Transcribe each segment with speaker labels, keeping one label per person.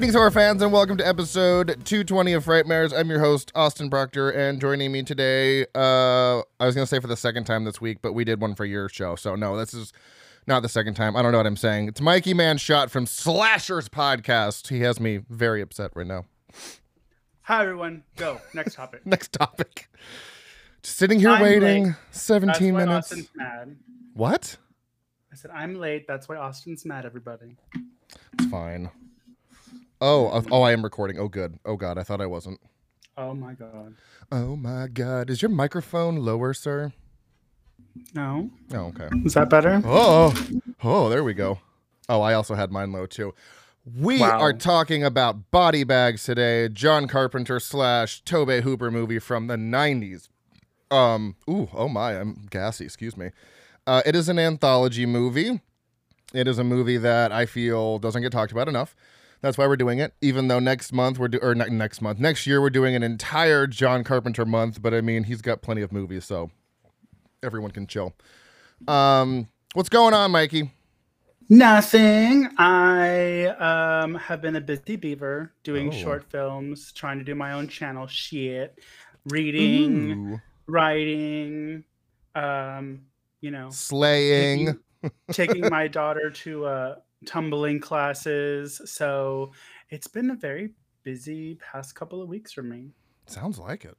Speaker 1: Greetings, horror fans, and welcome to episode 220 of Frightmares. I'm your host, Austin Proctor, and joining me today, uh, I was going to say for the second time this week, but we did one for your show, so no, this is not the second time. I don't know what I'm saying. It's Mikey Manshot from Slashers Podcast. He has me very upset right now.
Speaker 2: Hi, everyone. Go. Next topic.
Speaker 1: Next topic. Just sitting here
Speaker 2: I'm
Speaker 1: waiting
Speaker 2: late.
Speaker 1: 17
Speaker 2: That's
Speaker 1: minutes.
Speaker 2: Austin's mad.
Speaker 1: What?
Speaker 2: I said, I'm late. That's why Austin's mad, everybody.
Speaker 1: It's fine. Oh, oh, I am recording. Oh, good. Oh, God, I thought I wasn't.
Speaker 2: Oh my God.
Speaker 1: Oh, my God. Is your microphone lower, sir?
Speaker 2: No.
Speaker 1: Oh, okay.
Speaker 2: Is that better?
Speaker 1: Oh, oh, there we go. Oh, I also had mine low too. We
Speaker 2: Wow.
Speaker 1: are talking about body bags today. John Carpenter slash Tobe Hooper movie from the '90s. Um, ooh, oh my, I'm gassy. Excuse me. Uh, it is an anthology movie. It is a movie that I feel doesn't get talked about enough. That's why we're doing it. Even though next month we're do or ne- next month, next year we're doing an entire John Carpenter month. But I mean, he's got plenty of movies, so everyone can chill. Um, what's going on, Mikey?
Speaker 2: Nothing. I um have been a busy beaver doing
Speaker 1: Oh.
Speaker 2: short films, trying to do my own channel shit, reading,
Speaker 1: Ooh.
Speaker 2: writing, um, you know,
Speaker 1: slaying.
Speaker 2: taking my daughter to uh tumbling classes. So it's been a very busy past couple of weeks for me.
Speaker 1: Sounds like it.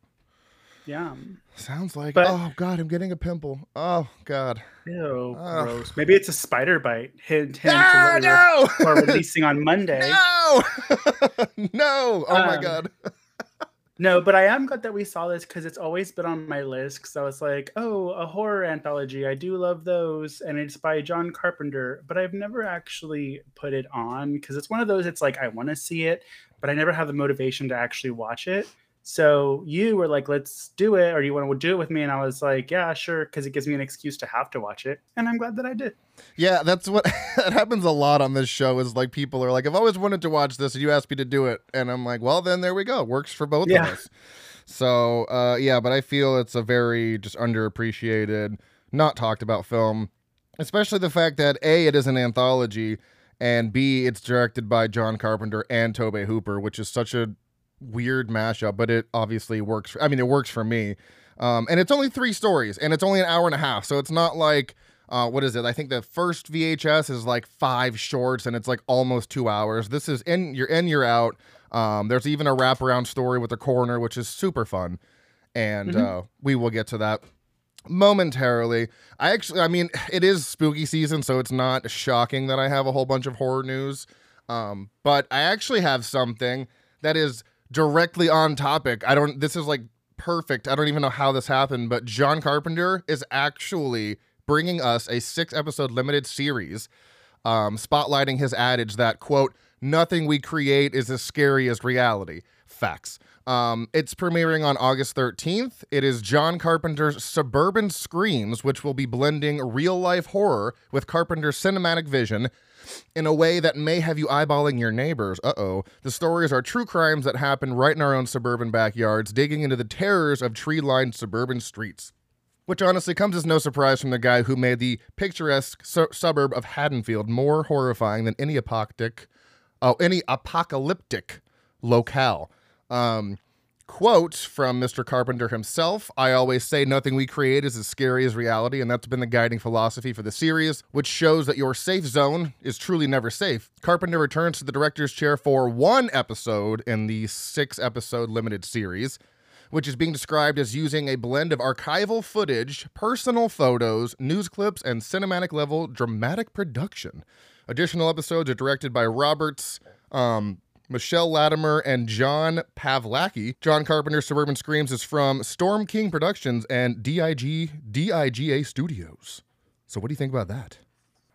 Speaker 2: Yeah.
Speaker 1: Sounds like.
Speaker 2: But-
Speaker 1: oh God, I'm getting a pimple. Oh God.
Speaker 2: Ew,
Speaker 1: Ugh.
Speaker 2: gross. Maybe it's a spider bite. Hint, hint.
Speaker 1: Ah,
Speaker 2: to what
Speaker 1: no!
Speaker 2: we're, releasing on Monday.
Speaker 1: no, no. Oh my
Speaker 2: Um,
Speaker 1: God.
Speaker 2: No, but I am glad that we saw this because it's always been on my list. Because I was like, oh, a horror anthology. I do love those. And it's by John Carpenter. But I've never actually put it on because it's one of those, it's like, I want to see it, but I never have the motivation to actually watch it. So you were like, let's do it. Or you want to do it with me? And I was like, yeah, sure. Because it gives me an excuse to have to watch it. And I'm glad that I did.
Speaker 1: Yeah, that's what that happens a lot on this show. Is like people are like, I've always wanted to watch this, and you asked me to do it, and I'm like, well, then there we go. Works for both
Speaker 2: Yeah.
Speaker 1: of us. So uh, yeah, but I feel it's a very just underappreciated, not talked about film, especially the fact that a it is an anthology, and b it's directed by John Carpenter and Tobe Hooper, which is such a weird mashup, but it obviously works. For, I mean, it works for me. Um, and it's only three stories, and it's only an hour and a half, so it's not like uh, what is it? I think the first VHS is like five shorts, and it's like almost two hours. This is in you're in, you're out. Um, there's even a wraparound story with the coroner, which is super fun, and uh, we will get to that momentarily. I actually, I mean, it is spooky season, so it's not shocking that I have a whole bunch of horror news. Um, but I actually have something that is directly on topic. I don't. This is like perfect. I don't even know how this happened, but John Carpenter is actually bringing us a six episode limited series, um, spotlighting his adage that quote nothing we create is as scary as reality. Facts. Um, it's premiering on August 13th. It is John Carpenter's Suburban Screams, which will be blending real life horror with Carpenter's cinematic vision in a way that may have you eyeballing your neighbors. Uh oh. The stories are true crimes that happen right in our own suburban backyards, digging into the terrors of tree lined suburban streets. Which honestly comes as no surprise from the guy who made the picturesque su- suburb of Haddonfield more horrifying than any apocalyptic, oh, any apocalyptic locale. Um, quote from Mr. Carpenter himself I always say nothing we create is as scary as reality, and that's been the guiding philosophy for the series, which shows that your safe zone is truly never safe. Carpenter returns to the director's chair for one episode in the six episode limited series. Which is being described as using a blend of archival footage, personal photos, news clips, and cinematic level dramatic production. Additional episodes are directed by Roberts, um, Michelle Latimer, and John Pavlaki. John Carpenter's Suburban Screams is from Storm King Productions and DIG DIGA Studios. So, what do you think about that?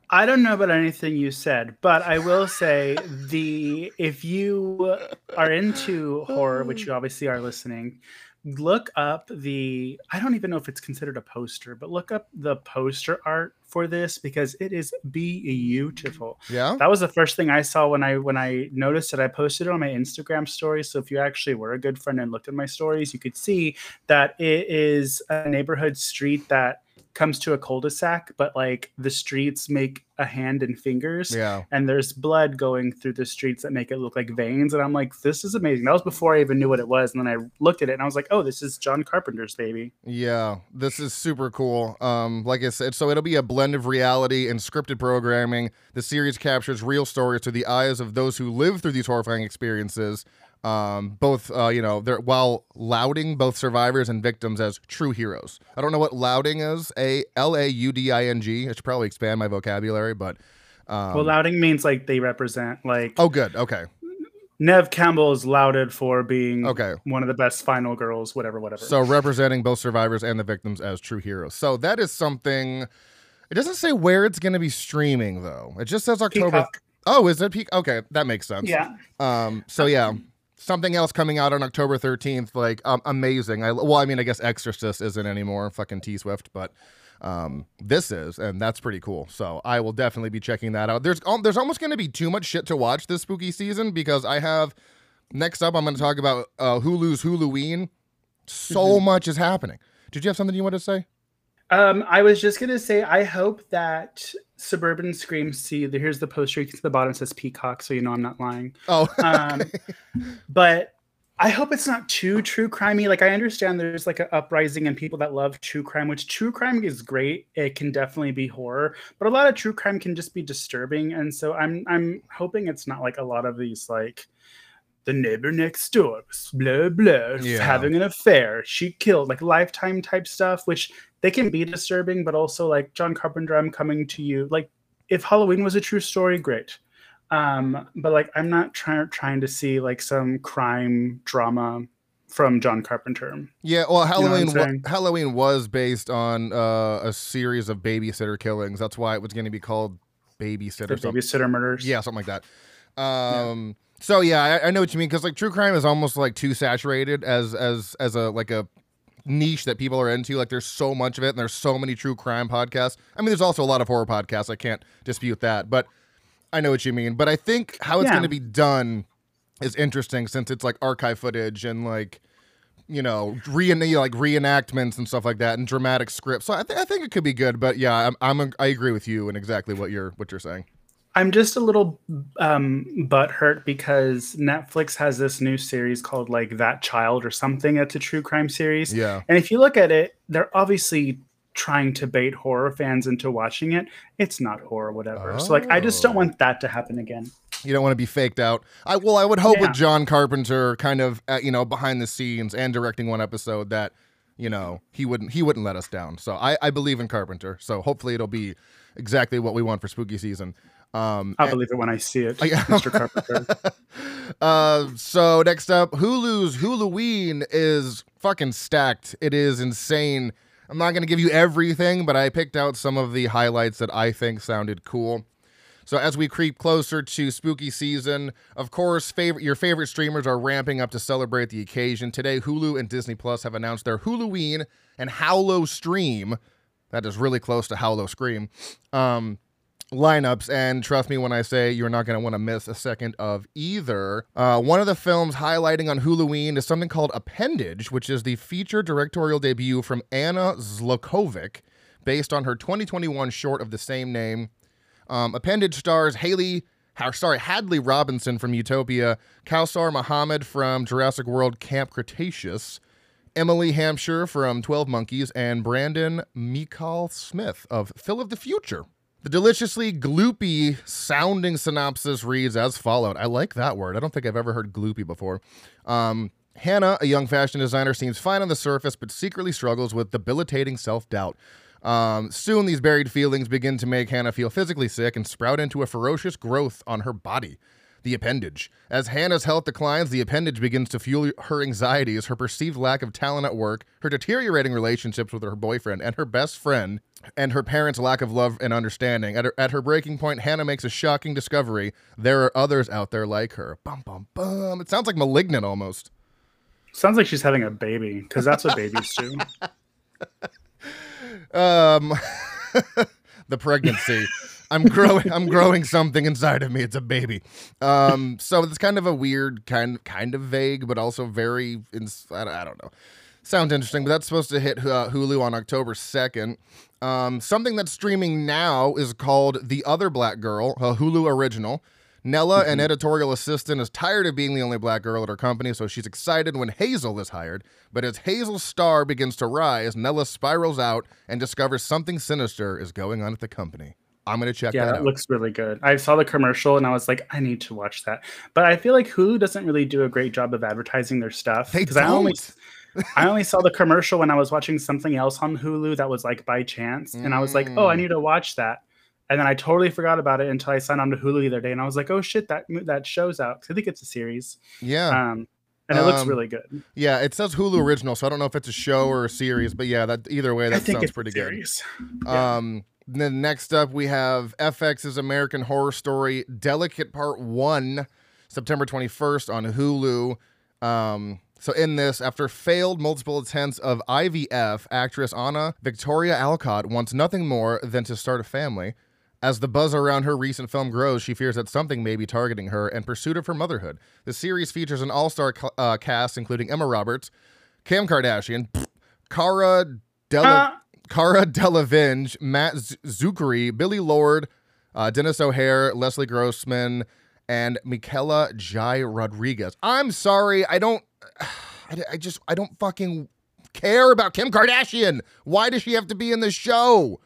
Speaker 2: I don't know about anything you said, but I will say the if you are into horror, which you obviously are listening, look up the I don't even know if it's considered a poster, but look up the poster art for this because it is beautiful.
Speaker 1: Yeah.
Speaker 2: That was the first thing I saw when I when I noticed it. I posted it on my Instagram story. So if you actually were a good friend and looked at my stories, you could see that it is a neighborhood street that comes to a cul-de-sac, but like the streets make a hand and fingers,
Speaker 1: Yeah.
Speaker 2: and there's blood going through the streets that make it look like veins. And I'm like, this is amazing. That was before I even knew what it was, and then I looked at it and I was like, oh, this is John Carpenter's baby.
Speaker 1: Yeah, this is super cool. Um, like I said, so it'll be a blend of reality and scripted programming. The series captures real stories through the eyes of those who live through these horrifying experiences. Um, both, uh, you know, they're while lauding both survivors and victims as true heroes. I don't know what lauding is. A L A U D I N G. I should probably expand my vocabulary, but. Um,
Speaker 2: well, lauding means like they represent like
Speaker 1: oh, good. Okay.
Speaker 2: Neve Campbell is lauded for being
Speaker 1: Okay.
Speaker 2: one of the best final girls, whatever, whatever.
Speaker 1: So representing both survivors and the victims as true heroes. So that is something. It doesn't say where it's going to be streaming though. It just says October.
Speaker 2: Peacock.
Speaker 1: Oh, is it peak? Okay, that makes sense.
Speaker 2: Yeah.
Speaker 1: Um. So yeah, something else coming out on October thirteenth. Like um, amazing. I well, I mean, I guess Exorcist isn't anymore. Fucking T Swift, but um, this is, and that's pretty cool. So I will definitely be checking that out. There's um, there's almost going to be too much shit to watch this spooky season because I have. Next up, I'm going to talk about uh, Hulu's Huluween. So much is happening. Did you have something you wanted to say?
Speaker 2: Um, I was just gonna say, I hope that Suburban Scream see the here's the poster You can see the bottom says Peacock, so you know I'm not lying.
Speaker 1: Oh,
Speaker 2: Um, but I hope it's not too true crimey. Like I understand there's like an uprising and people that love true crime, which true crime is great. It can definitely be horror, but a lot of true crime can just be disturbing. And so I'm I'm hoping it's not like a lot of these like the neighbor next door, blah blah,
Speaker 1: Yeah.
Speaker 2: having an affair. She killed like lifetime type stuff, which they can be disturbing, but also like John Carpenter, I'm coming to you. Like if Halloween was a true story, great. Um, but like I'm not trying trying to see like some crime drama from John Carpenter.
Speaker 1: yeah. Well,
Speaker 2: what I'm
Speaker 1: Halloween. wa- Halloween was based on uh, a series of babysitter killings. That's why it was going to be called Babysitter.
Speaker 2: Babysitter murders.
Speaker 1: Yeah, something like that. Um. So yeah, I, I know what you mean because like true crime is almost like too saturated as as as a like a niche that people are into. Like there's so much of it, and there's so many true crime podcasts. I mean, there's also a lot of horror podcasts. I can't dispute that, but I know what you mean. But I think how it's
Speaker 2: Yeah.
Speaker 1: going to be done is interesting since it's like archive footage and like you know re like reenactments and stuff like that and dramatic scripts. So I, th- I think it could be good. But yeah, I'm, I'm I agree with you and exactly what you're what you're saying.
Speaker 2: I'm just a little um butthurt because Netflix has this new series called like That Child or something. It's a true crime series.
Speaker 1: Yeah.
Speaker 2: And if you look at it, they're obviously trying to bait horror fans into watching it. It's not horror, whatever. So like I just don't
Speaker 1: Oh.
Speaker 2: want that to happen again.
Speaker 1: You don't want to be faked out. I well, I would hope
Speaker 2: Yeah.
Speaker 1: with John Carpenter, kind of, uh, you know, behind the scenes and directing one episode, that you know he wouldn't he wouldn't let us down. So I I believe in Carpenter. So hopefully it'll be exactly what we want for spooky season. Um,
Speaker 2: I'll believe it when I see it. Mr. Carpenter.
Speaker 1: uh, so next up, Hulu's Huluween is fucking stacked. It is insane. I'm not gonna give you everything, but I picked out some of the highlights that I think sounded cool. So as we creep closer to spooky season, of course, favorite your favorite streamers are ramping up to celebrate the occasion. Today, Hulu and Disney Plus have announced their Huluween and Hallowstream. That is really close to Howl-O-Scream. Um, lineups and trust me when i say you're not going to want to miss a second of either uh, one of the films highlighting on Halloween is something called appendage which is the feature directorial debut from anna zlokovic based on her 2021 short of the same name um, appendage stars haley sorry hadley robinson from utopia kausar mohammed from jurassic world camp cretaceous Emily Hampshire from 12 Monkeys, and Brandon Mikal Smith of Phil of the Future. The deliciously gloopy sounding synopsis reads as followed. I like that word. I don't think I've ever heard gloopy before. Um, Hannah, a young fashion designer, seems fine on the surface, but secretly struggles with debilitating self doubt. Um, soon, these buried feelings begin to make Hannah feel physically sick and sprout into a ferocious growth on her body the appendage. As Hannah's health declines, the appendage begins to fuel her anxieties, her perceived lack of talent at work, her deteriorating relationships with her boyfriend and her best friend, and her parents' lack of love and understanding. At her, at her breaking point, Hannah makes a shocking discovery. There are others out there like her. Bum, bum, bum. It sounds like malignant almost.
Speaker 2: Sounds like she's having a baby because that's what babies do.
Speaker 1: Um, the pregnancy. I'm growing. I'm growing something inside of me. It's a baby. Um, so it's kind of a weird, kind kind of vague, but also very. Ins- I, don't- I don't know. Sounds interesting, but that's supposed to hit uh, Hulu on October 2nd. Um, something that's streaming now is called The Other Black Girl, a Hulu original. Nella, an editorial assistant, is tired of being the only black girl at her company, so she's excited when Hazel is hired. But as Hazel's star begins to rise, Nella spirals out and discovers something sinister is going on at the company. I'm gonna check
Speaker 2: Yeah,
Speaker 1: that
Speaker 2: that looks really good. I saw the commercial and I was like, I need to watch that. But I feel like Hulu doesn't really do a great job of advertising their stuff.
Speaker 1: They
Speaker 2: I only. I only saw the commercial when I was watching something else on Hulu that was like by chance, and I was like, oh, I
Speaker 1: Mm.
Speaker 2: need to watch that. And then I totally forgot about it until I signed on to Hulu the other day, and I was like, oh shit, that that show's out. I think it's a series,
Speaker 1: yeah,
Speaker 2: um, and it looks
Speaker 1: Um,
Speaker 2: really good.
Speaker 1: yeah. It says Hulu original, so I don't know if it's a show or a series, but yeah, that either way,
Speaker 2: I
Speaker 1: that
Speaker 2: think
Speaker 1: sounds
Speaker 2: it's
Speaker 1: pretty
Speaker 2: a
Speaker 1: good. Um, then next up we have FX's American Horror Story Delicate Part One, September twenty first on Hulu. Um, so in this, after failed multiple attempts of IVF, actress Anna Victoria Alcott wants nothing more than to start a family. As the buzz around her recent film grows, she fears that something may be targeting her in pursuit of her motherhood. The series features an all-star ca- uh, cast including Emma Roberts, Kim Kardashian, Cara Della.
Speaker 2: Ah,
Speaker 1: Cara Delevingne, Matt Czuchry, Billie Lourd, uh, Denis O'Hare, Leslie Grossman, and Michaela Jai Rodriguez. I'm sorry, I don't, I, I just, I don't fucking care about Kim Kardashian. Why does she have to be in the show?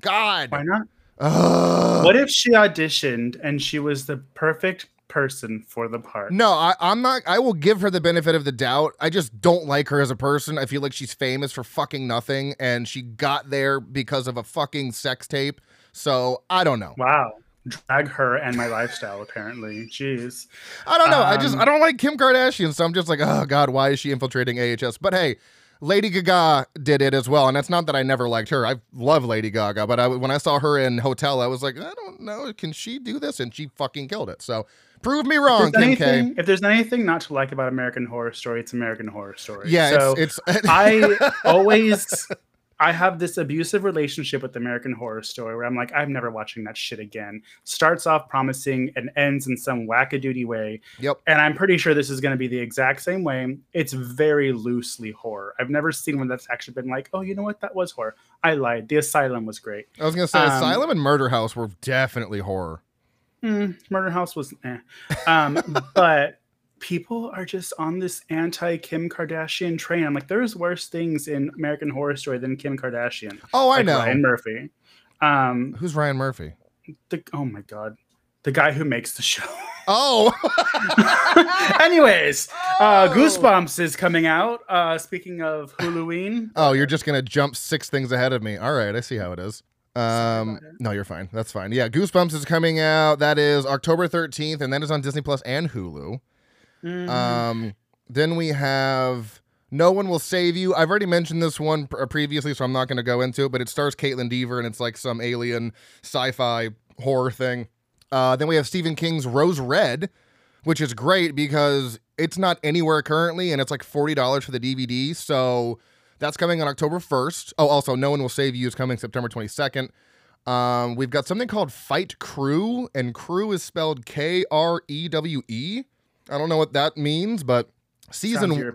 Speaker 1: God.
Speaker 2: why not?
Speaker 1: Ugh.
Speaker 2: What if she auditioned and she was the perfect person for the part?
Speaker 1: No, I, I'm not. I will give her the benefit of the doubt. I just don't like her as a person. I feel like she's famous for fucking nothing, and she got there because of a fucking sex tape. So I don't know.
Speaker 2: Wow. Drag her and my lifestyle, apparently. Jeez.
Speaker 1: I don't know. I just
Speaker 2: Um,
Speaker 1: I don't like Kim Kardashian, so I'm just like, oh god, why is she infiltrating AHS? But hey, Lady Gaga did it as well, and that's not that I never liked her. I love Lady Gaga, but I, when I saw her in Hotel, I was like, I don't know, can she do this? And she fucking killed it. So prove me wrong,
Speaker 2: If there's,
Speaker 1: Kim K.
Speaker 2: anything, if there's anything not to like about American Horror Story, it's American Horror Story.
Speaker 1: Yeah,
Speaker 2: So
Speaker 1: it's it's.
Speaker 2: I always I have this abusive relationship with American Horror Story where I'm like, I'm never watching that shit again. Starts off promising and ends in some wackadoodie way.
Speaker 1: Yep.
Speaker 2: And I'm pretty sure this is going to be the exact same way. It's very loosely horror. I've never seen one that's actually been like, oh, you know what? That was horror. I lied. The Asylum was great.
Speaker 1: I was gonna say
Speaker 2: um,
Speaker 1: Asylum and Murder House were definitely horror.
Speaker 2: Mm, Murder House was, eh. Um, but people are just on this anti Kim Kardashian train. I'm like, there's worse things in American Horror Story than Kim Kardashian.
Speaker 1: Oh, I
Speaker 2: like
Speaker 1: know.
Speaker 2: Ryan Murphy. Um,
Speaker 1: Who's Ryan Murphy?
Speaker 2: the oh my god, the guy who makes the show.
Speaker 1: Oh,
Speaker 2: Anyways, uh,
Speaker 1: Oh.
Speaker 2: Goosebumps is coming out. Uh, speaking of Halloween,
Speaker 1: Oh, you're just gonna jump six things ahead of me. All right, I see how it is. Um, no, you're fine. That's fine. Yeah, Goosebumps is coming out. That is October 13th, and that is on Disney Plus and Hulu.
Speaker 2: Mm,
Speaker 1: Um, then we have No One Will Save You. I've already mentioned this one pr- previously, so I'm not going to go into it. But it stars Kaitlyn Dever, and it's like some alien sci-fi horror thing. Uh, then we have Stephen King's Rose Red, which is great because it's not anywhere currently, and it's like forty dollars for the DVD. So that's coming on October 1st. Oh, also, No One Will Save You is coming September 22nd. Um, we've got something called Fright Krewe, and Crew is spelled K R E W E. I don't know what that means, but season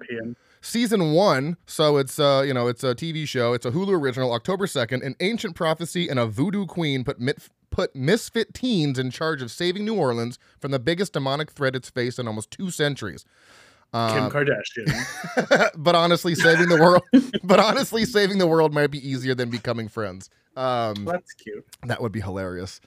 Speaker 1: season one. So it's uh you know it's a TV show. It's a Hulu original. October second. An ancient prophecy and a voodoo queen put mit- put misfit teens in charge of saving New Orleans from the biggest demonic threat it's faced in almost two centuries.
Speaker 2: Kim
Speaker 1: Uh,
Speaker 2: Kardashian.
Speaker 1: but honestly, saving the world. but honestly, saving the world might be easier than becoming friends. Um,
Speaker 2: That's cute.
Speaker 1: that would be hilarious.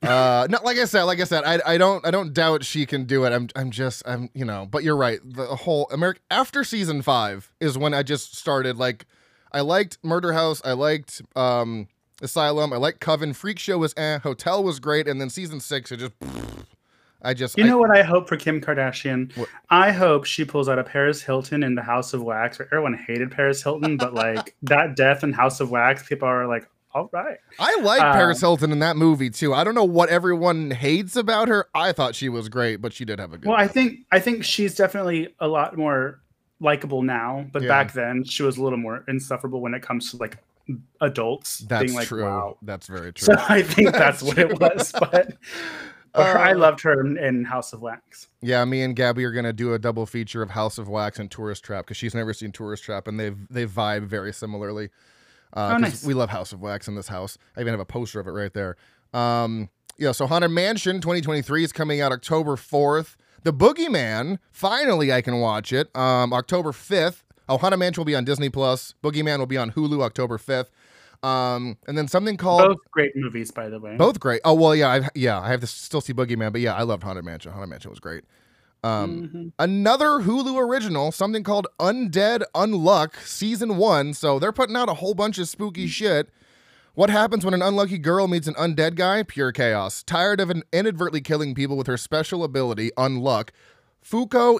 Speaker 1: Uh, no, like I said, like I said, I, I don't I don't doubt she can do it. I'm I'm just I'm you know, but you're right. The whole America after season five is when I just started like I liked Murder House, I liked um Asylum, I liked Coven, Freak Show was eh, Hotel was great, and then season six it just I just
Speaker 2: You
Speaker 1: I-
Speaker 2: know what I hope for Kim Kardashian?
Speaker 1: What?
Speaker 2: I hope she pulls out a Paris Hilton in the House of Wax. Where everyone hated Paris Hilton, but like that death in House of Wax, people are like, all right.
Speaker 1: I like
Speaker 2: Uh,
Speaker 1: Paris Hilton in that movie too. I don't know what everyone hates about her. I thought she was great, but she did have a good.
Speaker 2: Well, I think I think she's definitely a lot more likable now, but
Speaker 1: Yeah.
Speaker 2: back then she was a little more insufferable when it comes to like adults
Speaker 1: That's
Speaker 2: being like,
Speaker 1: true.
Speaker 2: wow.
Speaker 1: That's very true.
Speaker 2: So I think that's what it was. But I
Speaker 1: Uh,
Speaker 2: loved her in, in House of Wax.
Speaker 1: Yeah, me and Gabby are gonna do a double feature of House of Wax and Tourist Trap because she's never seen Tourist Trap and they they vibe very similarly. Uh,
Speaker 2: Oh, nice.
Speaker 1: We love House of Wax in this house. I even have a poster of it right there. Um, yeah, so Haunted Mansion 2023 is coming out October 4th. The Boogeyman, finally I can watch it. Um, October 5th. Oh, Haunted Mansion will be on Disney Plus. Boogeyman will be on Hulu October 5th. Um, and then something called
Speaker 2: Both great movies, by the way.
Speaker 1: both great. Oh well, yeah, I've, yeah, I have to still see Boogeyman, but yeah, I loved Haunted Mansion. Haunted Mansion was great. Um,
Speaker 2: Mhm.
Speaker 1: another Hulu original, something called Undead Unluck season one. So they're putting out a whole bunch of spooky shit. What happens when an unlucky girl meets an undead guy? Pure chaos. Tired of an inadvertently killing people with her special ability, Unluck, Fuko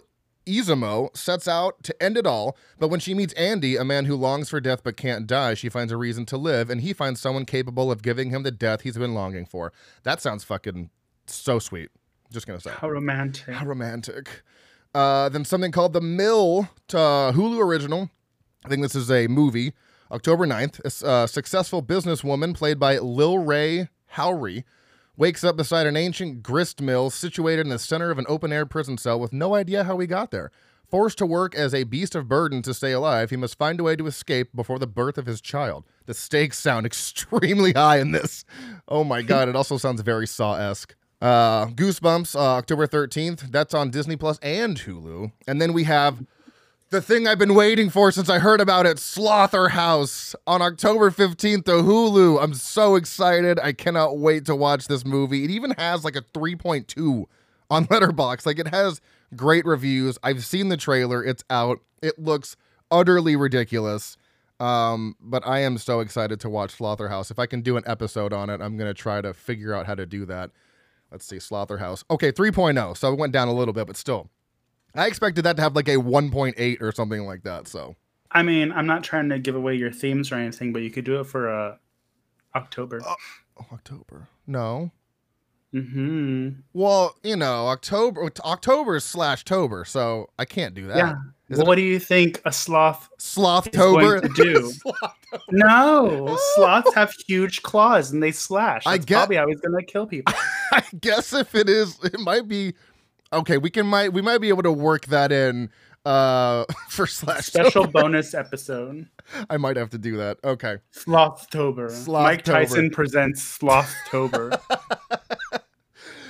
Speaker 1: Izumo sets out to end it all, but when she meets Andy, a man who longs for death but can't die, she finds a reason to live, and he finds someone capable of giving him the death he's been longing for. That sounds fucking so sweet. Just gonna say.
Speaker 2: How romantic.
Speaker 1: How romantic. Uh, then something called The Mill, to Hulu original. I think this is a movie. October 9th, a uh, successful businesswoman played by Lil Rel Howery wakes up beside an ancient grist mill situated in the center of an open air prison cell with no idea how he got there. Forced to work as a beast of burden to stay alive, he must find a way to escape before the birth of his child. The stakes sound extremely high in this. Oh my god, it also sounds very Saw esque. Uh, Goosebumps, uh, October 13th. That's on Disney Plus and Hulu. And then we have the thing I've been waiting for since I heard about it, Slaughterhouse, on October 15th to Hulu. I'm so excited. I cannot wait to watch this movie. It even has like a 3.2 on Letterboxd. Like it has great reviews. I've seen the trailer. It's out. It looks utterly ridiculous. Um, but I am so excited to watch Slaughterhouse. If I can do an episode on it, I'm going to try to figure out how to do that. Let's see, Slaughterhouse. Okay, 3.0. So it went down a little bit, but still. I expected that to have like a 1.8 or something like that. So
Speaker 2: I mean, I'm not trying to give away your themes or anything, but you could do it for uh, October.
Speaker 1: oh, October. No.
Speaker 2: hmm
Speaker 1: Well, you know, October October slash Tober, so I can't do that.
Speaker 2: Yeah. Well, what do you think a sloth?
Speaker 1: sloth
Speaker 2: tober to do?
Speaker 1: Sloth-
Speaker 2: No, sloths have huge claws and they slash.
Speaker 1: I
Speaker 2: That's
Speaker 1: get-
Speaker 2: probably how he's gonna kill people.
Speaker 1: I guess if it is, it might be okay. We can might we might be able to work that in uh for slash
Speaker 2: Special bonus episode.
Speaker 1: I might have to do that. Okay.
Speaker 2: Slothtober. Mike Tyson presents Slothtober.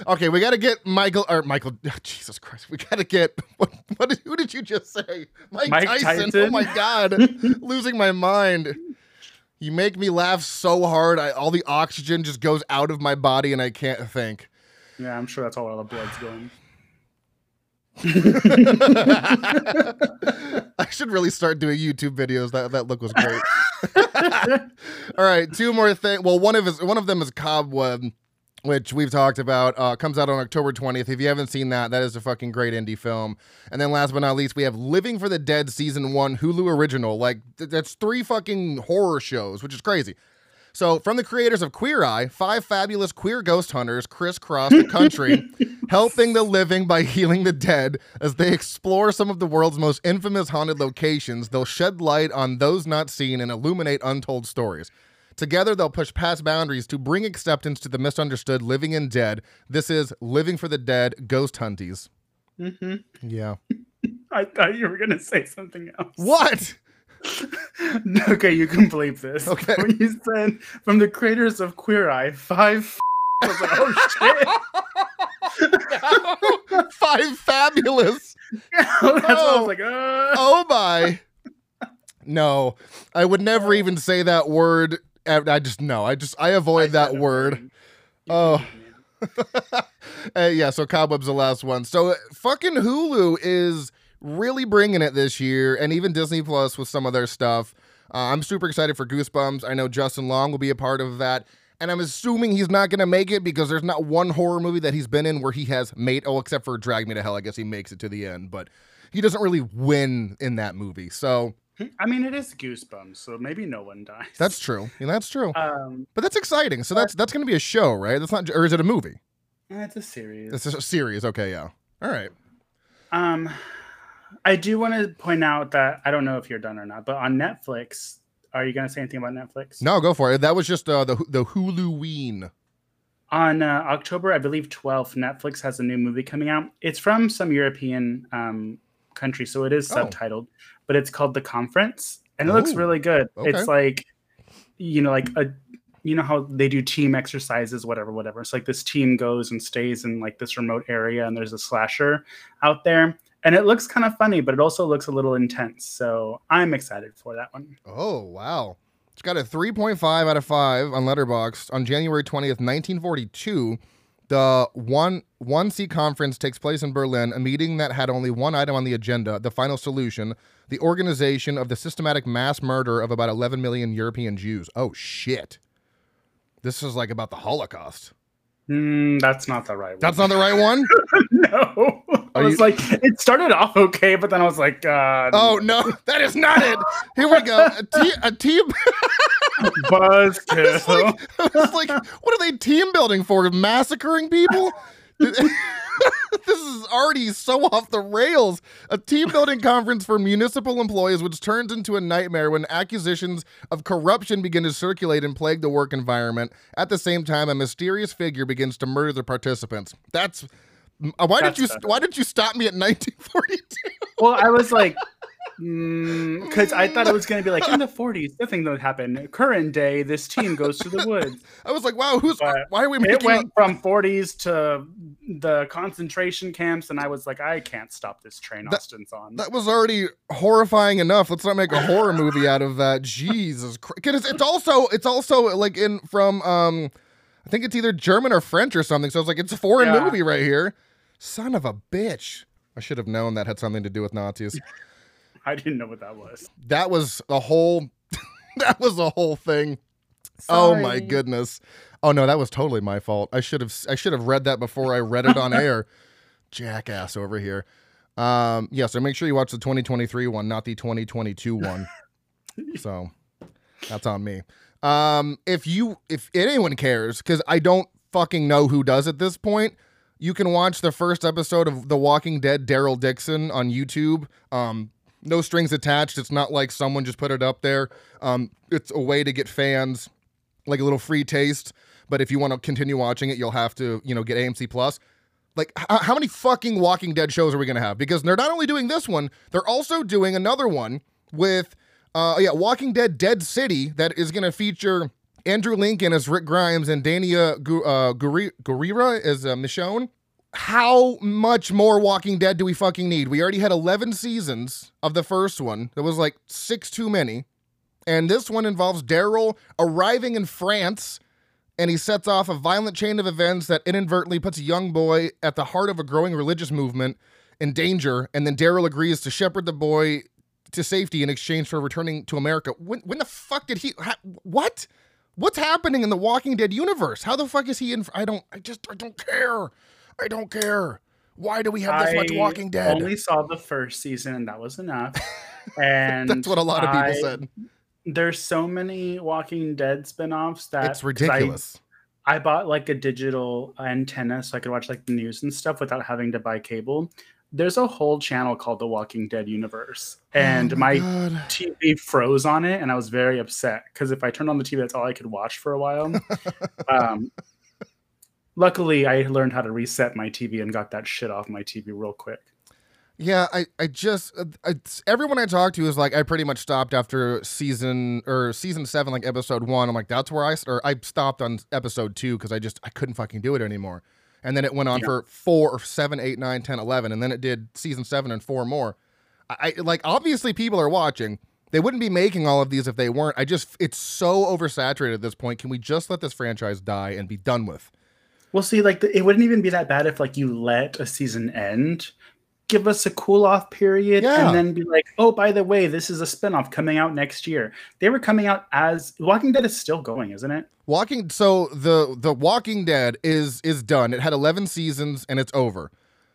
Speaker 1: Okay, we got to get Michael or Michael. Jesus Christ, we got to get what, what? Who did you just say? Mike,
Speaker 2: Mike
Speaker 1: Tyson. Oh my god, losing my mind. You make me laugh so hard. I, all the oxygen just goes out of my body, and I can't think.
Speaker 2: yeah, I'm sure that's all the blood's going.
Speaker 1: I should really start doing YouTube videos. That that look was great. All right, two more things. Well, one of his one of them is Cobweb, which we've talked about. Uh, comes out on October twentieth. If you haven't seen that, that is a fucking great indie film. And then last but not least, we have Living for the Dead season one Hulu original. Like th- that's three fucking horror shows, which is crazy. So, from the creators of Queer Eye, five fabulous queer ghost hunters crisscross the country, helping the living by healing the dead. As they explore some of the world's most infamous haunted locations, they'll shed light on those not seen and illuminate untold stories. Together, they'll push past boundaries to bring acceptance to the misunderstood living and dead. This is Living for the Dead Ghost Hunties.
Speaker 2: hmm
Speaker 1: Yeah.
Speaker 2: I thought you were gonna say something else.
Speaker 1: What?
Speaker 2: okay, you can believe this.
Speaker 1: Okay.
Speaker 2: When you said from the creators of Queer Eye, five. I was like, oh shit.
Speaker 1: Five fabulous.
Speaker 2: I
Speaker 1: Oh.
Speaker 2: was like, uh.
Speaker 1: oh my no i would never even say that word i I just no i just i avoid that word Oh. uh, yeah so cobweb's the last one so uh, fucking hulu is really bringing it this year and even disney plus with some of their stuff uh, i'm super excited for goosebumps i know justin long will be a part of that and i'm assuming he's not going to make it because there's not one horror movie that he's been in where he has made oh except for drag me to hell i guess he makes it to the end but he doesn't really win in that movie so
Speaker 2: I mean, it is Goosebumps, so maybe no one dies.
Speaker 1: that's true yeah, that's true
Speaker 2: um,
Speaker 1: but that's exciting so that's that's going to be a show right that's not or is it a movie
Speaker 2: it's a series.
Speaker 1: It's a series. Okay, yeah. All right.
Speaker 2: Um, I do want to point out that I don't know if you're done or not, but on Netflix, are you going to say anything about Netflix?
Speaker 1: No, go for it. That was just uh, the the Huluween.
Speaker 2: on uh, October, I believe 12th, Netflix has a new movie coming out. It's from some European um, country, so it is
Speaker 1: Oh.
Speaker 2: subtitled, but it's called The Conference, and it looks
Speaker 1: Oh,
Speaker 2: really good.
Speaker 1: okay.
Speaker 2: It's like, you know, like a, you know how they do team exercises, whatever, whatever. It's like this team goes and stays in like this remote area, and there's a slasher out there, and it looks kind of funny, but it also looks a little intense. So I'm excited for that one.
Speaker 1: Oh wow. It's got a 3.5 out of 5 on Letterboxd on January 20th, 1942. The one one C conference takes place in Berlin, a meeting that had only one item on the agenda, the final solution, the organization of the systematic mass murder of about 11 million European Jews. Oh shit. This is like about the Holocaust.
Speaker 2: Mm, that's not the right one.
Speaker 1: That's not the right one?
Speaker 2: no. I
Speaker 1: Are
Speaker 2: was
Speaker 1: you-
Speaker 2: like, it started off okay, but then I was like, uh,
Speaker 1: Oh no, that is not it. Here we go. A, te- a team
Speaker 2: buzz
Speaker 1: It's like, it's like, what are they team building for? Massacring people? this is already so off the rails. A team building conference for municipal employees, which turns into a nightmare when accusations of corruption begin to circulate and plague the work environment. At the same time, a mysterious figure begins to murder the participants. That's uh, why
Speaker 2: That's
Speaker 1: did you
Speaker 2: better.
Speaker 1: why did you stop me at 1942?
Speaker 2: well, I was like, because I thought it was going to be like in the 40s, nothing that would happen. Current day, this team goes to the woods.
Speaker 1: I was like, wow, who's
Speaker 2: But
Speaker 1: why are we
Speaker 2: It
Speaker 1: making
Speaker 2: went from 40s to the concentration camps, and I was like, I can't stop this train
Speaker 1: That-
Speaker 2: Austin's on.
Speaker 1: That was already horrifying enough. Let's not make a horror movie out of that. Jesus Christ. It's, it's also it's also like in from um I think it's either German or French or something. So it's like it's a foreign
Speaker 2: Yeah.
Speaker 1: movie right here. Son of a bitch. I should have known that had something to do with Nazis.
Speaker 2: I didn't know what that was.
Speaker 1: That was a whole that was a whole thing. Oh my goodness. Oh no, that was totally my fault. I should have I should have read that before I read it on air. Jackass over here. Um yeah, so make sure you watch the 2023 one, not the 2022 one. so that's on me. Um if you if anyone cares cuz I don't fucking know who does at this point, you can watch the first episode of The Walking Dead Daryl Dixon on YouTube. Um no strings attached. It's not like someone just put it up there. Um it's a way to get fans like a little free taste. But if you want to continue watching it, you'll have to, you know, get AMC Plus. Like, h- how many fucking Walking Dead shows are we gonna have? Because they're not only doing this one, they're also doing another one with, uh, yeah, Walking Dead Dead City that is gonna feature Andrew Lincoln as Rick Grimes and Danai uh, Guri- Gurira as uh, Michonne. How much more Walking Dead do we fucking need? We already had 11 seasons of the first one. That was like six too many. And this one involves Daryl arriving in France and he sets off a violent chain of events that inadvertently puts a young boy at the heart of a growing religious movement in danger. And then Daryl agrees to shepherd the boy to safety in exchange for returning to America. When, when the fuck did he? Ha, what? What's happening in the Walking Dead universe? How the fuck is he in? I don't. I just. I don't care. I don't care. Why do we have this much Walking Dead?
Speaker 2: Only saw the first season, and that was enough. And
Speaker 1: That's what a lot of people
Speaker 2: I-
Speaker 1: said.
Speaker 2: There's so many Walking Dead spin-offs that
Speaker 1: It's
Speaker 2: 'cause I-
Speaker 1: ridiculous.
Speaker 2: I, bought like a digital antenna so I could watch like the news and stuff without having to buy cable. There's a whole channel called the Walking Dead Universe, and
Speaker 1: Oh
Speaker 2: my
Speaker 1: God.
Speaker 2: TV froze on it, and I was very upset because if I turned on the TV, that's all I could watch for a while. um, luckily, I learned how to reset my TV and got that shit off my TV real quick.
Speaker 1: Yeah, I, I just uh, it's, everyone I talked to is like I pretty much stopped after season or season seven, like episode one. I'm like that's where I or I stopped on episode two because I just I couldn't fucking do it anymore. And then it went on
Speaker 2: Yeah.
Speaker 1: for four or seven, eight, nine, ten, eleven, and then it did season seven and four more. I, I like obviously people are watching. They wouldn't be making all of these if they weren't. I just it's so oversaturated at this point. Can we just let this franchise die and be done with?
Speaker 2: Well, see, like the, it wouldn't even be that bad if like you let a season end, give us a cool off period,
Speaker 1: Yeah.
Speaker 2: and then be like, oh, by the way, this is a spinoff coming out next year. They were coming out as Walking Dead is still going, isn't it?
Speaker 1: Walking so the the Walking Dead is is done. It had 11 seasons and it's over.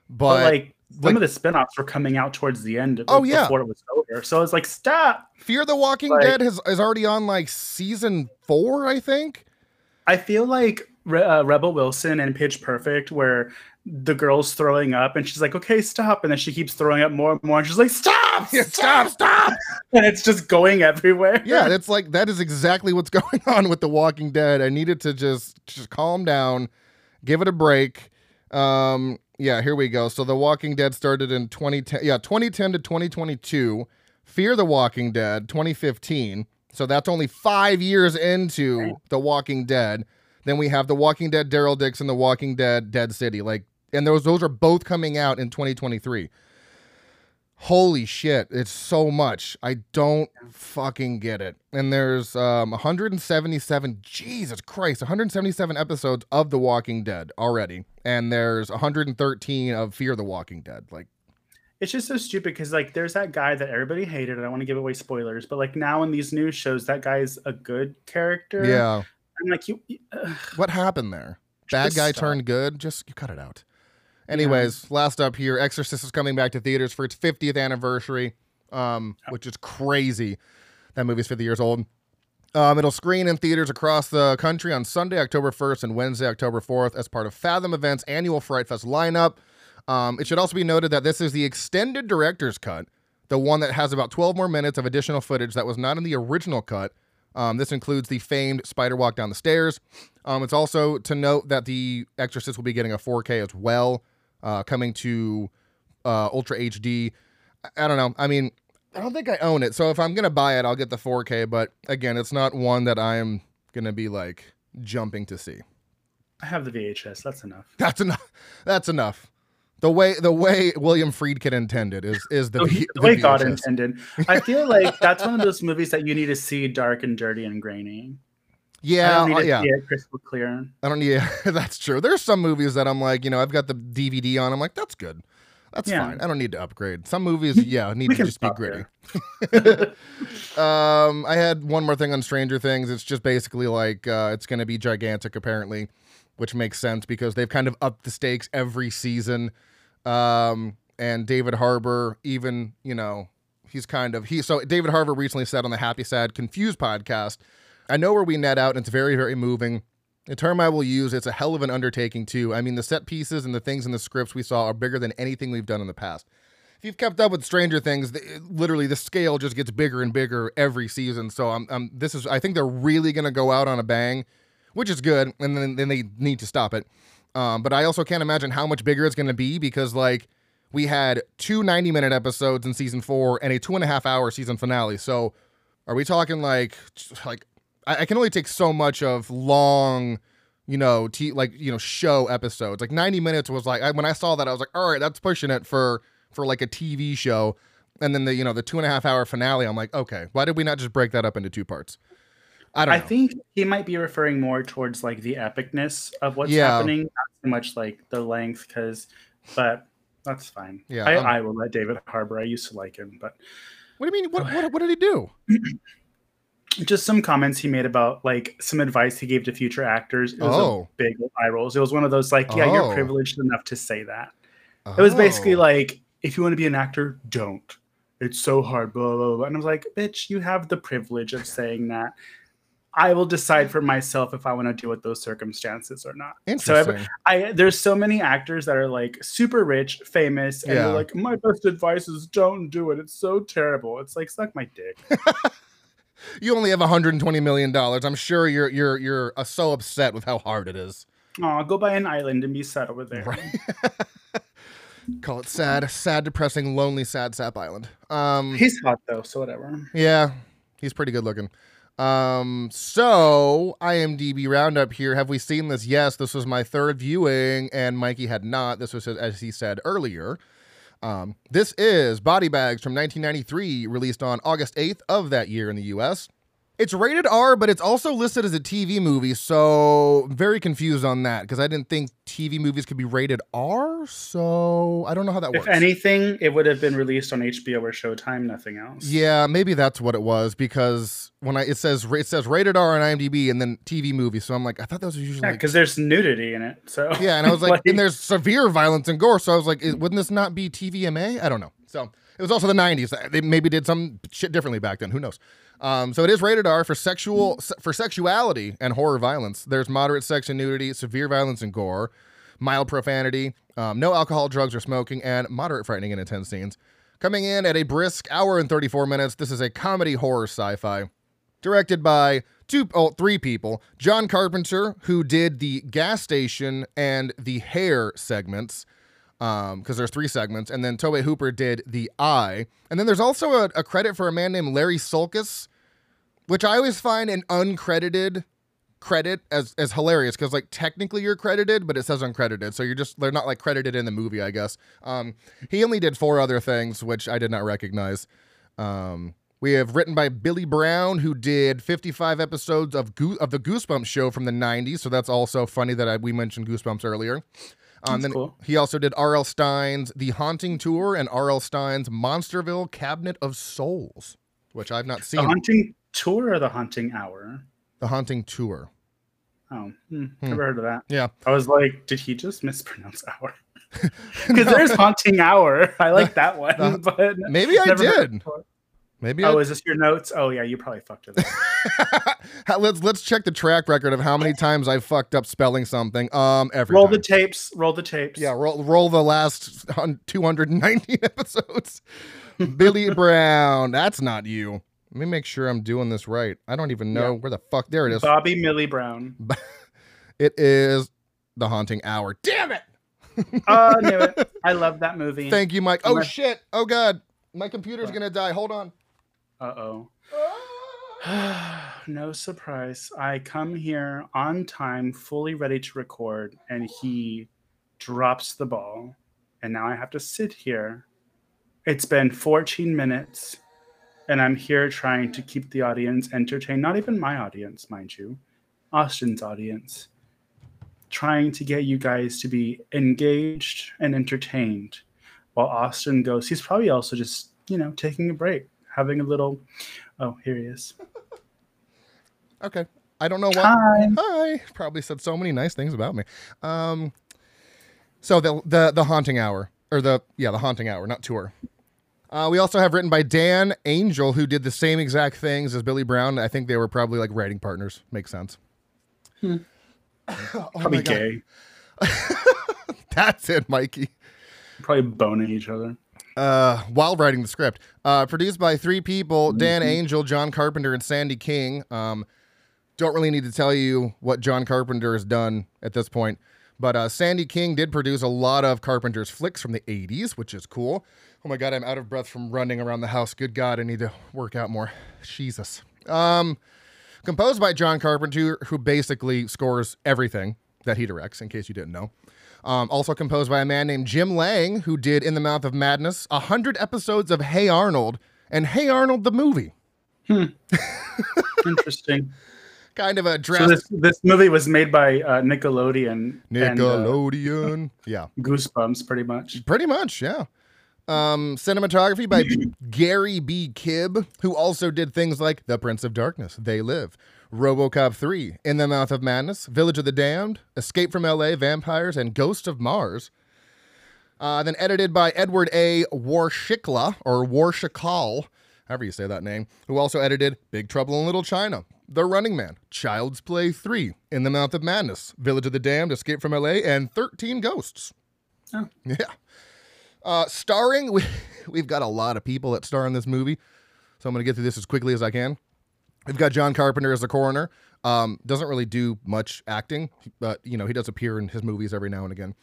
Speaker 2: But,
Speaker 1: But,
Speaker 2: like some
Speaker 1: like-
Speaker 2: of the spinoffs were coming out towards the end.
Speaker 1: Oh, yeah.
Speaker 2: before it was over. So it's like, stop.
Speaker 1: Fear the Walking
Speaker 2: like-
Speaker 1: Dead has is already on like season 4, I think.
Speaker 2: I feel like Re- uh, Rebel Wilson and Pitch Perfect, where the girl's throwing up and she's like, okay, stop. And then she keeps throwing up more and more. And she's like, stop,
Speaker 1: stop, stop.
Speaker 2: And it's just going everywhere.
Speaker 1: Yeah, it's like that is exactly what's going on with the Walking Dead. I needed to just just calm down Give it a break. Um, yeah, here we go. So The Walking Dead started in 2010. Yeah, 2010 to 2022. Fear the Walking Dead, 2015. So that's only five years into. The Walking Dead. Then we have The Walking Dead, Daryl Dixon, The Walking Dead, Dead City. Like, and those those are both coming out in 2023. Holy shit, it's so much. I don't fucking get it. And there's um 177 Jesus Christ, 177 episodes of The Walking Dead already. And there's 113 of Fear the Walking Dead. Like
Speaker 2: It's just so stupid because like there's that guy that everybody hated. I don't want to give away spoilers, but like now in these news shows, that guy's a good character.
Speaker 1: yeah,
Speaker 2: I'm like you. ugh,
Speaker 1: what happened there? Bad
Speaker 2: just
Speaker 1: guy
Speaker 2: stop.
Speaker 1: turned good. Just you cut it out. Anyways, last up here, Exorcist is coming back to theaters for its 50th anniversary, um, which is crazy. That movie's 50 years old. Um, it'll screen in theaters across the country on Sunday, October 1st, and Wednesday, October 4th, as part of Fathom Events' annual Fright Fest lineup. Um, it should also be noted that this is the extended director's cut, the one that has about 12 more minutes of additional footage that was not in the original cut. Um, this includes the famed spider walk down the stairs. Um, it's also to note that the Exorcist will be getting a 4K as well, uh, coming to uh, Ultra HD. I, I don't know. I mean, I don't think I own it, so if I'm gonna buy it, I'll get the 4K. But again, it's not one that I'm gonna be like jumping to see.
Speaker 2: I have the VHS. That's enough.
Speaker 1: That's enough. That's enough. The way the way William Friedkin intended is is the,
Speaker 2: The, the way God intended. I feel like that's one of those movies that you need to see dark and dirty and grainy.
Speaker 1: Yeah, uh,
Speaker 2: to
Speaker 1: yeah.
Speaker 2: see it crystal clear.
Speaker 1: I don't need. that's true. There's some movies that I'm like, you know, I've got the DVD on. I'm like, that's good. That's
Speaker 2: Yeah.
Speaker 1: fine. I don't need to upgrade. Some movies, yeah, need to just be gritty. um, I had one more thing on Stranger Things. It's just basically like uh, it's going to be gigantic, apparently, which makes sense because they've kind of upped the stakes every season. Um, and David Harbour, even you know, he's kind of he. So David Harbour recently said on the Happy Sad Confused podcast, "I know where we net out, and it's very very moving." The term I will use, it's a hell of an undertaking too. I mean, the set pieces and the things in the scripts we saw are bigger than anything we've done in the past if you've kept up with Stranger Things, the, literally the scale just gets bigger and bigger every season. So I'm, I'm this is I think they're really gonna go out on a bang, which is good, and then then they need to stop it. Um, but I also can't imagine how much bigger it's gonna be because like we had two 90 minute episodes in season four and a two and a half hour season finale. So are we talking like like I, I can only take so much of long you know, t- like you know, show episodes. Like 90 minutes was like I, when I saw that, I was like, all right, that's pushing it for for like a TV show. And then the you know the two and a half hour finale, I'm like, okay, why did we not just break that up into two parts? I don't
Speaker 2: I
Speaker 1: know.
Speaker 2: think he might be referring more towards like the epicness of what's
Speaker 1: Yeah.
Speaker 2: happening, not so much like the length. Because, but that's fine.
Speaker 1: Yeah,
Speaker 2: I,
Speaker 1: I'm-
Speaker 2: will let David Harbour. I used to like him, but
Speaker 1: what do you mean? What, what what did he do?
Speaker 2: just some comments he made about like some advice he gave to future actors. It was
Speaker 1: Oh.
Speaker 2: a big eye rolls. It was one of those like, yeah,
Speaker 1: Oh.
Speaker 2: you're privileged enough to say that. It was basically
Speaker 1: Oh.
Speaker 2: like, if you want to be an actor, don't. It's so hard, blah, blah, blah. And I was like, bitch, you have the privilege of saying that. I will decide for myself if I want to deal with those circumstances or not. So every-
Speaker 1: interesting.
Speaker 2: I there's so many actors that are like super rich, famous, and
Speaker 1: Yeah.
Speaker 2: they're like, my best advice is don't do it. It's so terrible. It's like suck my dick.
Speaker 1: you only have 120 million dollars. I'm sure you're you're you're uh, so upset with how hard it is.
Speaker 2: Aw, go buy an island and be sad over there.
Speaker 1: Right. Call it sad, sad, depressing, lonely, sad sap island. Um,
Speaker 2: He's hot though, so whatever.
Speaker 1: Yeah, he's pretty good looking. Um, so IMDb roundup here. Have we seen this? Yes, this was my third viewing, and Mikey had not. This was as he said earlier. Um, this is Body Bags from 1993, released on August 8th of that year in the U.S. It's rated R, but it's also listed as a TV movie, so I'm very confused on that because I didn't think TV movies could be rated R. So I don't know how that
Speaker 2: If
Speaker 1: works.
Speaker 2: If anything, it would have been released on HBO or Showtime, nothing else.
Speaker 1: Yeah, maybe that's what it was because when I it says it says rated R on IMDb and then TV movie, so I'm like I thought those were usually
Speaker 2: Yeah,
Speaker 1: like,
Speaker 2: because there's nudity in it. So
Speaker 1: yeah, and I was like, and there's severe violence and gore, so I was like, wouldn't this not be TVMA? I don't know. So it was also the '90s. They maybe did some shit differently back then. Who knows? Um, so it is rated R for sexual for sexuality and horror violence. There's moderate sex and nudity, severe violence and gore, mild profanity, um, no alcohol, drugs, or smoking, and moderate frightening and intense scenes. Coming in at a brisk hour and 34 minutes, this is a comedy horror sci-fi. directed by two, oh, three people John Carpenter, who did the gas station and the hair segments. Because um, there's three segments, and then Tobe Hooper did the eye, and then there's also a, a credit for a man named Larry Sulkis, which I always find an uncredited credit as as hilarious because like technically you're credited, but it says uncredited, so you're just they're not like credited in the movie, I guess. Um, he only did four other things which I did not recognize. Um, we have written by Billy Brown, who did 55 episodes of Go- of the Goosebumps show from the 90s. So that's also funny that I, we mentioned Goosebumps earlier. Um, then cool. he also did R.L. Stine's The Haunting Tour and R.L. Stine's Monsterville Cabinet of Souls, which I've not seen.
Speaker 2: The Haunting Tour or The Haunting Hour?
Speaker 1: The Haunting Tour.
Speaker 2: Oh, hmm, hmm. never heard of that.
Speaker 1: Yeah.
Speaker 2: I was like, did he just mispronounce hour? Because there's Haunting Hour. I like that one, uh, but
Speaker 1: maybe I did. Maybe.
Speaker 2: Oh,
Speaker 1: I...
Speaker 2: is this your notes? Oh yeah, you probably fucked it up.
Speaker 1: let's let's check the track record of how many times I fucked up spelling something. Um, every
Speaker 2: roll
Speaker 1: time.
Speaker 2: the tapes. Roll the tapes.
Speaker 1: Yeah, roll roll the last 219 episodes. Billy Brown. That's not you. Let me make sure I'm doing this right. I don't even know yeah. where the fuck. There it is.
Speaker 2: Bobby Millie Brown.
Speaker 1: it is the haunting hour. Damn it.
Speaker 2: oh, I knew it. I love that movie.
Speaker 1: Thank you, Mike. Oh shit. Oh god. My computer's what? gonna die. Hold on.
Speaker 2: Uh oh. no surprise. I come here on time, fully ready to record, and he drops the ball. And now I have to sit here. It's been 14 minutes and I'm here trying to keep the audience entertained. Not even my audience, mind you, Austin's audience. Trying to get you guys to be engaged and entertained while Austin goes. He's probably also just, you know, taking a break, having a little. Oh, here he is.
Speaker 1: okay. I don't know why. Hi. Hi. Probably said so many nice things about me. Um, so the the the haunting hour or the yeah the haunting hour, not tour. Uh, we also have written by Dan Angel, who did the same exact things as Billy Brown. I think they were probably like writing partners. Makes sense.
Speaker 2: Hmm. oh probably gay.
Speaker 1: That's it, Mikey.
Speaker 2: Probably boning each other.
Speaker 1: Uh, while writing the script. Uh, produced by three people mm-hmm. Dan Angel, John Carpenter, and Sandy King. Um, don't really need to tell you what John Carpenter has done at this point. But uh, Sandy King did produce a lot of Carpenter's flicks from the 80s, which is cool. Oh my god, I'm out of breath from running around the house. Good god, I need to work out more. Jesus. Um, composed by John Carpenter, who basically scores everything that he directs, in case you didn't know. Um, also composed by a man named Jim Lang, who did In the Mouth of Madness, 100 episodes of Hey Arnold, and Hey Arnold the movie.
Speaker 2: Hmm. Interesting.
Speaker 1: kind of a drastic.
Speaker 2: So this, this movie was made by uh, Nickelodeon.
Speaker 1: Nickelodeon. And, uh, yeah.
Speaker 2: Goosebumps, pretty much.
Speaker 1: Pretty much, yeah. Um, cinematography by Gary B. Kibbe, who also did things like The Prince of Darkness, They Live, Robocop 3, In the Mouth of Madness, Village of the Damned, Escape from LA, Vampires, and Ghost of Mars. Uh, then edited by Edward A. Warshikla, or Warshikal, however you say that name, who also edited Big Trouble in Little China, The Running Man, Child's Play 3, In the Mouth of Madness, Village of the Damned, Escape from LA, and 13 Ghosts.
Speaker 2: Oh.
Speaker 1: Yeah. Uh, starring, we, we've got a lot of people that star in this movie, so I'm going to get through this as quickly as I can. We've got John Carpenter as the coroner. Um, doesn't really do much acting, but you know he does appear in his movies every now and again.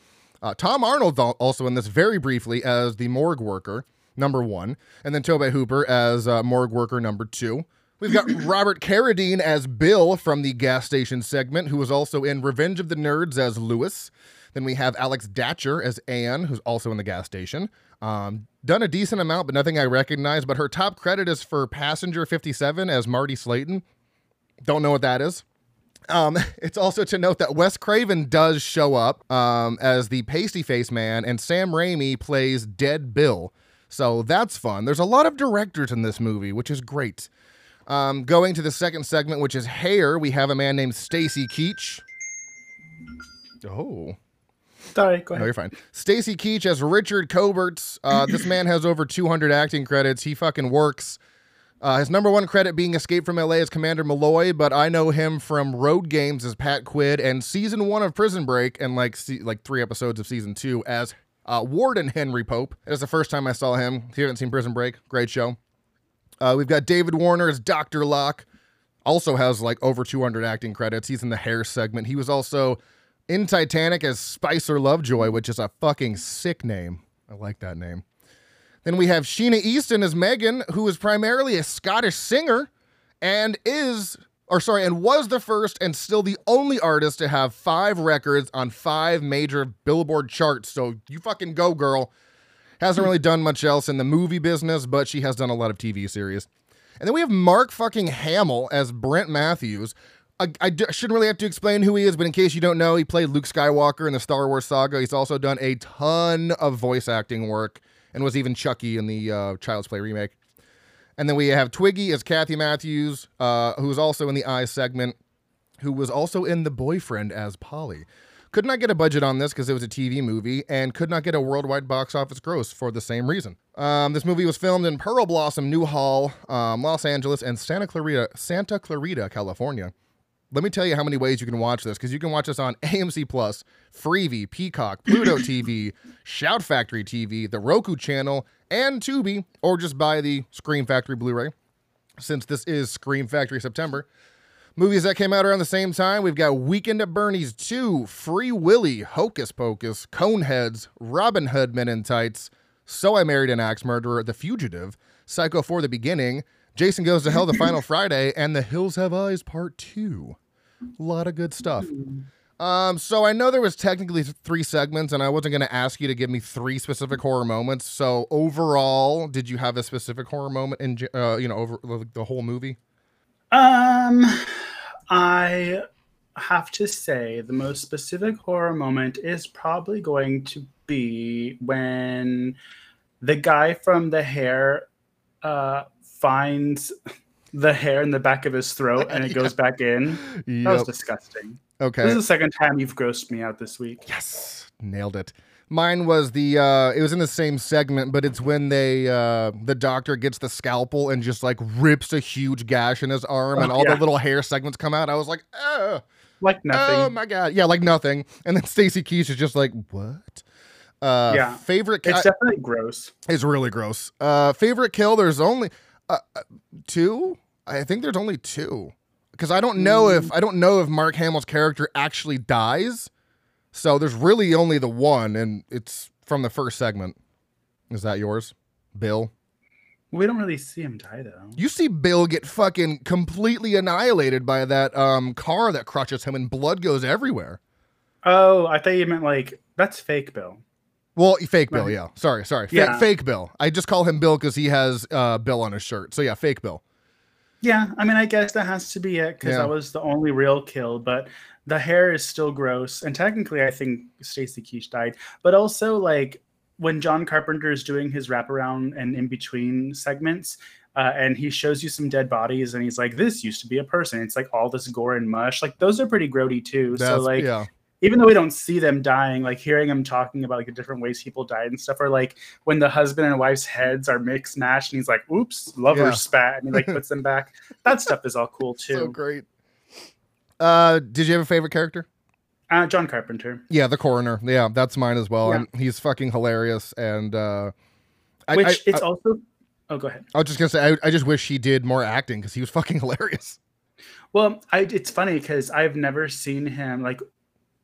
Speaker 1: Uh, Tom Arnold also in this very briefly as the morgue worker number one, and then Tobe Hooper as uh, morgue worker number two. We've got Robert Carradine as Bill from the gas station segment, who was also in Revenge of the Nerds as Lewis. Then we have Alex Datcher as Anne, who's also in the gas station. Um, done a decent amount, but nothing I recognize. But her top credit is for Passenger 57 as Marty Slayton. Don't know what that is. Um, it's also to note that Wes Craven does show up um, as the pasty face man, and Sam Raimi plays Dead Bill. So that's fun. There's a lot of directors in this movie, which is great. Um, going to the second segment, which is hair, we have a man named Stacy Keach. Oh,
Speaker 2: Sorry, go ahead.
Speaker 1: No, you're fine. Stacy Keach as Richard Coberts. Uh, this man has over 200 acting credits. He fucking works. Uh, his number one credit being Escape from LA as Commander Malloy, but I know him from Road Games as Pat Quid and season one of Prison Break and like se- like three episodes of season two as uh, Warden Henry Pope. It was the first time I saw him. If you haven't seen Prison Break, great show. Uh, we've got David Warner as Dr. Locke. Also has like over 200 acting credits. He's in the hair segment. He was also in Titanic as Spicer Lovejoy, which is a fucking sick name. I like that name. Then we have Sheena Easton as Megan, who is primarily a Scottish singer and is, or sorry, and was the first and still the only artist to have five records on five major Billboard charts. So you fucking go, girl. Hasn't really done much else in the movie business, but she has done a lot of TV series. And then we have Mark fucking Hamill as Brent Matthews. I, I shouldn't really have to explain who he is, but in case you don't know, he played Luke Skywalker in the Star Wars saga. He's also done a ton of voice acting work and was even Chucky in the uh, Child's Play remake. And then we have Twiggy as Kathy Matthews, uh, who was also in the I segment, who was also in The Boyfriend as Polly. Could not get a budget on this because it was a TV movie and could not get a worldwide box office gross for the same reason. Um, this movie was filmed in Pearl Blossom, Newhall, um, Los Angeles, and Santa Clarita, Santa Clarita, California. Let me tell you how many ways you can watch this because you can watch this on AMC Plus, Freevee, Peacock, Pluto TV, Shout Factory TV, the Roku channel, and Tubi, or just buy the Scream Factory Blu-ray. Since this is Scream Factory September, Movies that came out around the same time we've got Weekend at Bernie's 2, Free Willy, Hocus Pocus, Coneheads, Robin Hood Men in Tights, So I Married an Axe Murderer, The Fugitive, Psycho for the Beginning, Jason Goes to Hell the Final Friday, and The Hills Have Eyes Part 2. A lot of good stuff. Um, so I know there was technically three segments, and I wasn't going to ask you to give me three specific horror moments. So overall, did you have a specific horror moment in, uh, you know, over the whole movie?
Speaker 2: Um, I have to say the most specific horror moment is probably going to be when the guy from the hair uh, finds the hair in the back of his throat and it goes back in. Yep. That was disgusting.
Speaker 1: Okay.
Speaker 2: This is the second time you've grossed me out this week.
Speaker 1: Yes. Nailed it. Mine was the uh it was in the same segment, but it's when they uh the doctor gets the scalpel and just like rips a huge gash in his arm and oh, all yeah. the little hair segments come out. I was like, oh
Speaker 2: like nothing.
Speaker 1: Oh my god. Yeah, like nothing. And then Stacy Keach is just like, what? Uh
Speaker 2: yeah.
Speaker 1: favorite
Speaker 2: It's definitely gross.
Speaker 1: It's really gross. Uh favorite kill, there's only uh, uh two? I think there's only two. Because I don't know mm. if I don't know if Mark Hamill's character actually dies so there's really only the one, and it's from the first segment. Is that yours, Bill?
Speaker 2: We don't really see him die though.
Speaker 1: You see Bill get fucking completely annihilated by that um car that crushes him, and blood goes everywhere.
Speaker 2: Oh, I thought you meant like that's fake Bill.
Speaker 1: Well, fake Bill, yeah. Sorry, sorry. Yeah. Fake, fake Bill. I just call him Bill because he has uh, Bill on his shirt. So yeah, fake Bill.
Speaker 2: Yeah, I mean, I guess that has to be it because yeah. that was the only real kill. But the hair is still gross, and technically, I think Stacy Keach died. But also, like when John Carpenter is doing his wraparound and in between segments, uh, and he shows you some dead bodies, and he's like, "This used to be a person." It's like all this gore and mush. Like those are pretty grody too. That's, so like, yeah even though we don't see them dying, like hearing them talking about like the different ways people died and stuff, or like when the husband and wife's heads are mixed matched and he's like, oops, lover yeah. spat, and he like puts them back. That stuff is all cool too.
Speaker 1: So great. Uh, did you have a favorite character?
Speaker 2: Uh, John Carpenter.
Speaker 1: Yeah, the coroner. Yeah, that's mine as well. Yeah. And he's fucking hilarious. And uh,
Speaker 2: which I, I, it's I, also. Oh, go ahead.
Speaker 1: I was just gonna say, I, I just wish he did more acting because he was fucking hilarious.
Speaker 2: Well, I, it's funny because I've never seen him like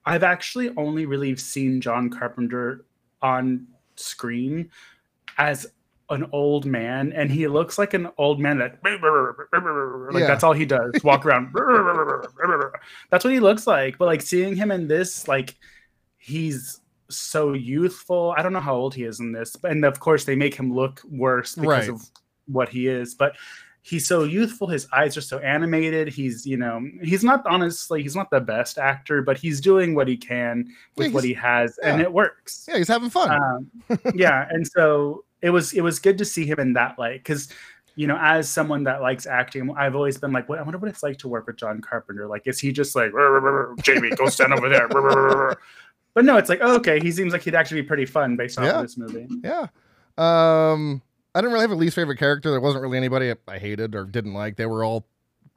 Speaker 2: I've actually only really seen John Carpenter on screen as an old man, and he looks like an old man that like yeah. that's all he does, walk around. that's what he looks like. But like seeing him in this, like he's so youthful. I don't know how old he is in this, and of course they make him look worse because right. of what he is. But he's so youthful his eyes are so animated he's you know he's not honestly he's not the best actor but he's doing what he can with yeah, what he has yeah. and it works.
Speaker 1: Yeah he's having fun. Um,
Speaker 2: yeah and so it was it was good to see him in that light because you know as someone that likes acting i've always been like what, i wonder what it's like to work with john carpenter. Like is he just like jamie go stand over there but no it's like oh, okay he seems like he'd actually be pretty fun based on yeah. this movie.
Speaker 1: Yeah. Um I didn't really have a least favorite character. There wasn't really anybody I hated or didn't like. They were all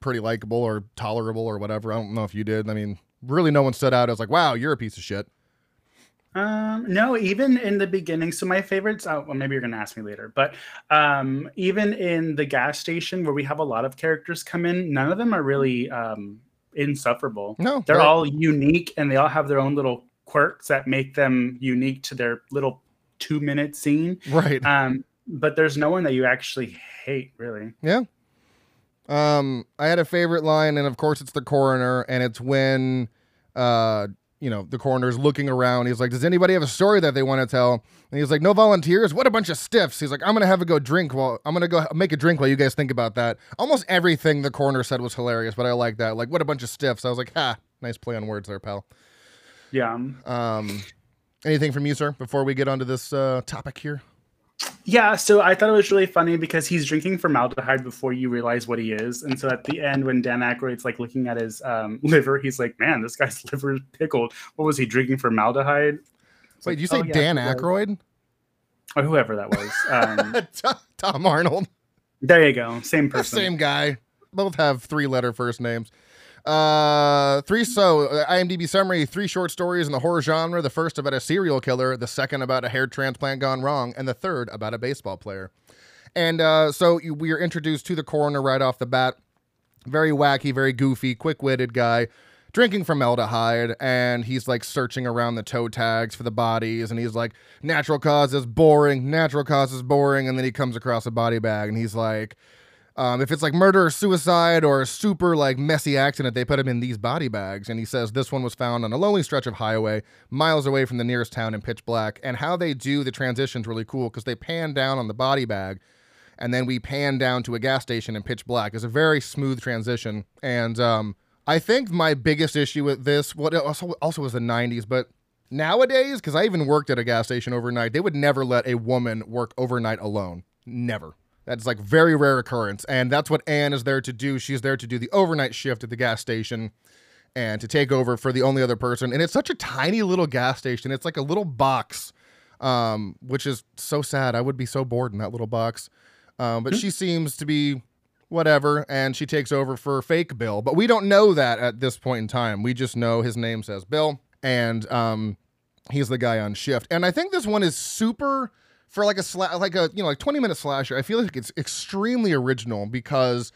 Speaker 1: pretty likable or tolerable or whatever. I don't know if you did. I mean, really, no one stood out I was like, "Wow, you're a piece of shit."
Speaker 2: Um, no, even in the beginning. So my favorites. Oh, well, maybe you're gonna ask me later. But um, even in the gas station where we have a lot of characters come in, none of them are really um, insufferable.
Speaker 1: No,
Speaker 2: they're all unique and they all have their own little quirks that make them unique to their little two minute scene.
Speaker 1: right.
Speaker 2: Um, but there's no one that you actually hate, really.
Speaker 1: Yeah. Um, I had a favorite line, and of course it's the coroner, and it's when uh you know, the coroner's looking around. He's like, Does anybody have a story that they want to tell? And he's like, No volunteers? What a bunch of stiffs. He's like, I'm gonna have a go drink while I'm gonna go make a drink while you guys think about that. Almost everything the coroner said was hilarious, but I like that. Like, what a bunch of stiffs. I was like, ha, nice play on words there, pal.
Speaker 2: Yeah.
Speaker 1: Um anything from you, sir, before we get onto this uh topic here?
Speaker 2: Yeah, so I thought it was really funny because he's drinking formaldehyde before you realize what he is, and so at the end, when Dan Aykroyd's like looking at his um, liver, he's like, "Man, this guy's liver is pickled. What was he drinking formaldehyde?"
Speaker 1: It's Wait, like, you say oh, yeah, Dan Aykroyd?
Speaker 2: Or whoever that was.
Speaker 1: Um, Tom Arnold.
Speaker 2: There you go. Same person.
Speaker 1: Same guy. Both have three letter first names. Uh, three so uh, IMDb summary: three short stories in the horror genre. The first about a serial killer, the second about a hair transplant gone wrong, and the third about a baseball player. And uh, so we are introduced to the coroner right off the bat. Very wacky, very goofy, quick-witted guy, drinking formaldehyde, and he's like searching around the toe tags for the bodies, and he's like, "Natural causes boring, natural causes boring," and then he comes across a body bag, and he's like um, if it's like murder or suicide or a super like messy accident, they put him in these body bags. And he says this one was found on a lonely stretch of highway, miles away from the nearest town in pitch black. And how they do the transition's really cool because they pan down on the body bag, and then we pan down to a gas station in pitch black. It's a very smooth transition. And um, I think my biggest issue with this, what also also was the '90s, but nowadays, because I even worked at a gas station overnight, they would never let a woman work overnight alone. Never. That's like very rare occurrence. And that's what Anne is there to do. She's there to do the overnight shift at the gas station and to take over for the only other person. And it's such a tiny little gas station. It's like a little box, um, which is so sad. I would be so bored in that little box. Um, but hmm. she seems to be whatever, and she takes over for fake Bill. But we don't know that at this point in time. We just know his name says Bill, and um, he's the guy on shift. And I think this one is super for like a sla- like a you know like 20 minute slasher i feel like it's extremely original because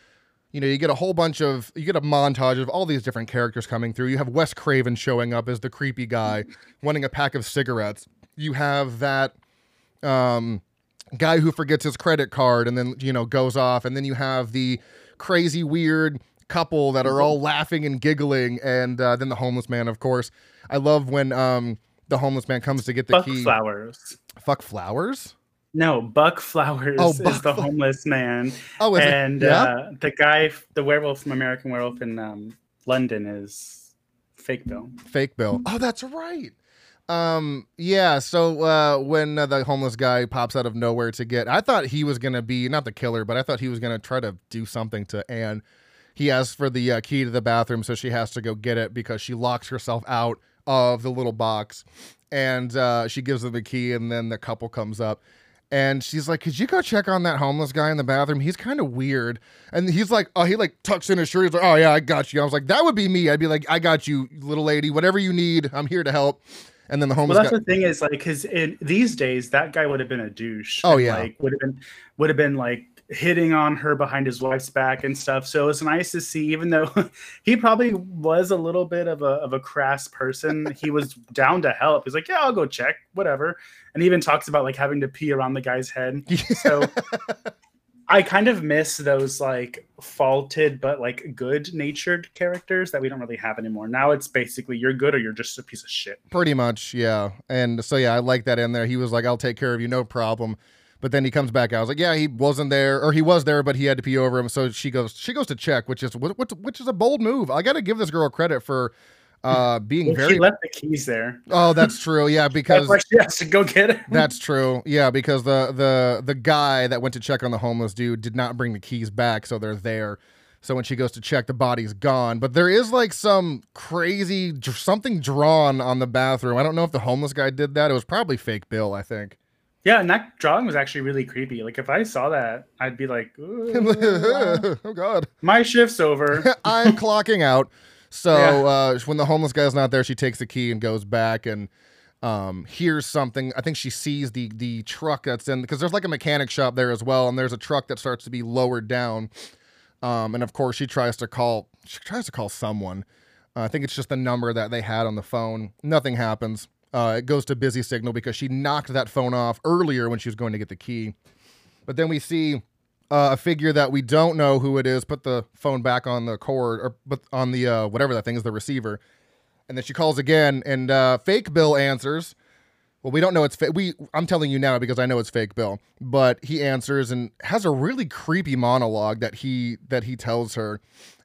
Speaker 1: you know you get a whole bunch of you get a montage of all these different characters coming through. You have wes craven showing up as the creepy guy wanting a pack of cigarettes. You have that um, guy who forgets his credit card and then you know goes off. And then you have the crazy weird couple that are all laughing and giggling and uh, then the homeless man of course. I love when um, the homeless man comes to get the
Speaker 2: Buck
Speaker 1: key.
Speaker 2: Flowers.
Speaker 1: Fuck flowers.
Speaker 2: No, Buck Flowers oh, Buck is the homeless man.
Speaker 1: Oh,
Speaker 2: and
Speaker 1: yeah?
Speaker 2: uh, the guy, the werewolf from American Werewolf in um, London, is Fake Bill.
Speaker 1: Fake Bill. Oh, that's right. Um, yeah. So uh, when uh, the homeless guy pops out of nowhere to get, I thought he was gonna be not the killer, but I thought he was gonna try to do something to Anne. He asks for the uh, key to the bathroom, so she has to go get it because she locks herself out of the little box and uh, she gives them the key and then the couple comes up and she's like could you go check on that homeless guy in the bathroom? He's kind of weird. And he's like oh he like tucks in his shirt. He's like oh yeah i got you. I was like that would be me. I'd be like i got you little lady. Whatever you need i'm here to help. And then the homeless
Speaker 2: well that's
Speaker 1: guy-
Speaker 2: the thing is like because in these days that guy would have been a douche
Speaker 1: oh yeah.
Speaker 2: like would have been would have been like hitting on her behind his wife's back and stuff. So it's nice to see, even though he probably was a little bit of a of a crass person, he was down to help. He's like, Yeah, I'll go check, whatever. And he even talks about like having to pee around the guy's head. So I kind of miss those like faulted but like good natured characters that we don't really have anymore. Now it's basically you're good or you're just a piece of shit.
Speaker 1: Pretty much, yeah. And so yeah, I like that in there. He was like, I'll take care of you, no problem. But then he comes back. Out. I was like, yeah, he wasn't there, or he was there, but he had to pee over him. So she goes, she goes to check, which is what, which is a bold move. I got to give this girl credit for uh being well, very.
Speaker 2: She left the keys there.
Speaker 1: Oh, that's true. Yeah, because
Speaker 2: she has to go get it.
Speaker 1: that's true. Yeah, because the the the guy that went to check on the homeless dude did not bring the keys back, so they're there. So when she goes to check, the body's gone. But there is like some crazy something drawn on the bathroom. I don't know if the homeless guy did that. It was probably fake Bill, I think.
Speaker 2: Yeah, and that drawing was actually really creepy. Like if I saw that, I'd be like,
Speaker 1: "Oh God,
Speaker 2: my shift's over.
Speaker 1: I'm clocking out." So yeah. uh, when the homeless guy's not there, she takes the key and goes back, and um, hears something. I think she sees the the truck that's in because there's like a mechanic shop there as well, and there's a truck that starts to be lowered down. Um, and of course, she tries to call. She tries to call someone. Uh, I think it's just the number that they had on the phone. Nothing happens. Uh, it goes to busy signal because she knocked that phone off earlier when she was going to get the key. But then we see uh, a figure that we don't know who it is put the phone back on the cord or but on the uh, whatever that thing is, the receiver and then she calls again, and uh, fake Bill answers. Well, we don't know it's fake. We I'm telling you now because I know it's fake Bill, but he answers and has a really creepy monologue that he that he tells her,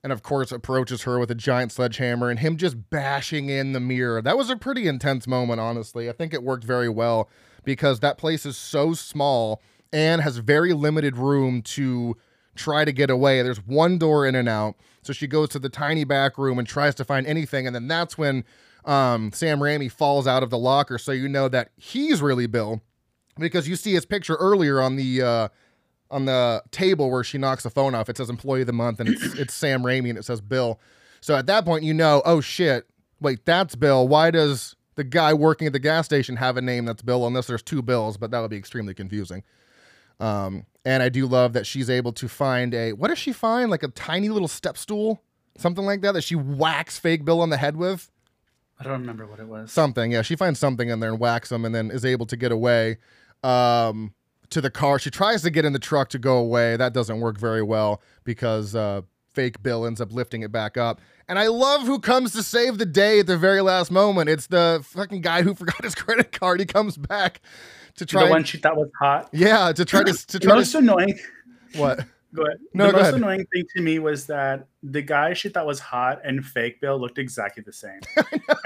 Speaker 1: and of course approaches her with a giant sledgehammer and him just bashing in the mirror. That was a pretty intense moment, honestly. I think it worked very well because that place is so small and has very limited room to try to get away. There's one door in and out. So she goes to the tiny back room and tries to find anything. And then that's when um, Sam Raimi falls out of the locker. So you know that he's really Bill because you see his picture earlier on the. Uh, on the table where she knocks the phone off, it says employee of the month and it's it's Sam Raimi and it says Bill. So at that point, you know, oh shit, wait, that's Bill. Why does the guy working at the gas station have a name that's Bill unless there's two Bills? But that would be extremely confusing. Um, and I do love that she's able to find a what does she find? Like a tiny little step stool, something like that that she whacks fake Bill on the head with.
Speaker 2: I don't remember what it was.
Speaker 1: Something, yeah. She finds something in there and whacks him, and then is able to get away um, to the car. She tries to get in the truck to go away. That doesn't work very well because uh, fake Bill ends up lifting it back up. And I love who comes to save the day at the very last moment. It's the fucking guy who forgot his credit card. He comes back to try
Speaker 2: the one she thought was hot.
Speaker 1: Yeah, to try to to try
Speaker 2: most
Speaker 1: to
Speaker 2: annoying.
Speaker 1: What?
Speaker 2: Go ahead.
Speaker 1: No,
Speaker 2: the most
Speaker 1: ahead.
Speaker 2: annoying thing to me was that the guy she thought was hot and fake Bill looked exactly the same.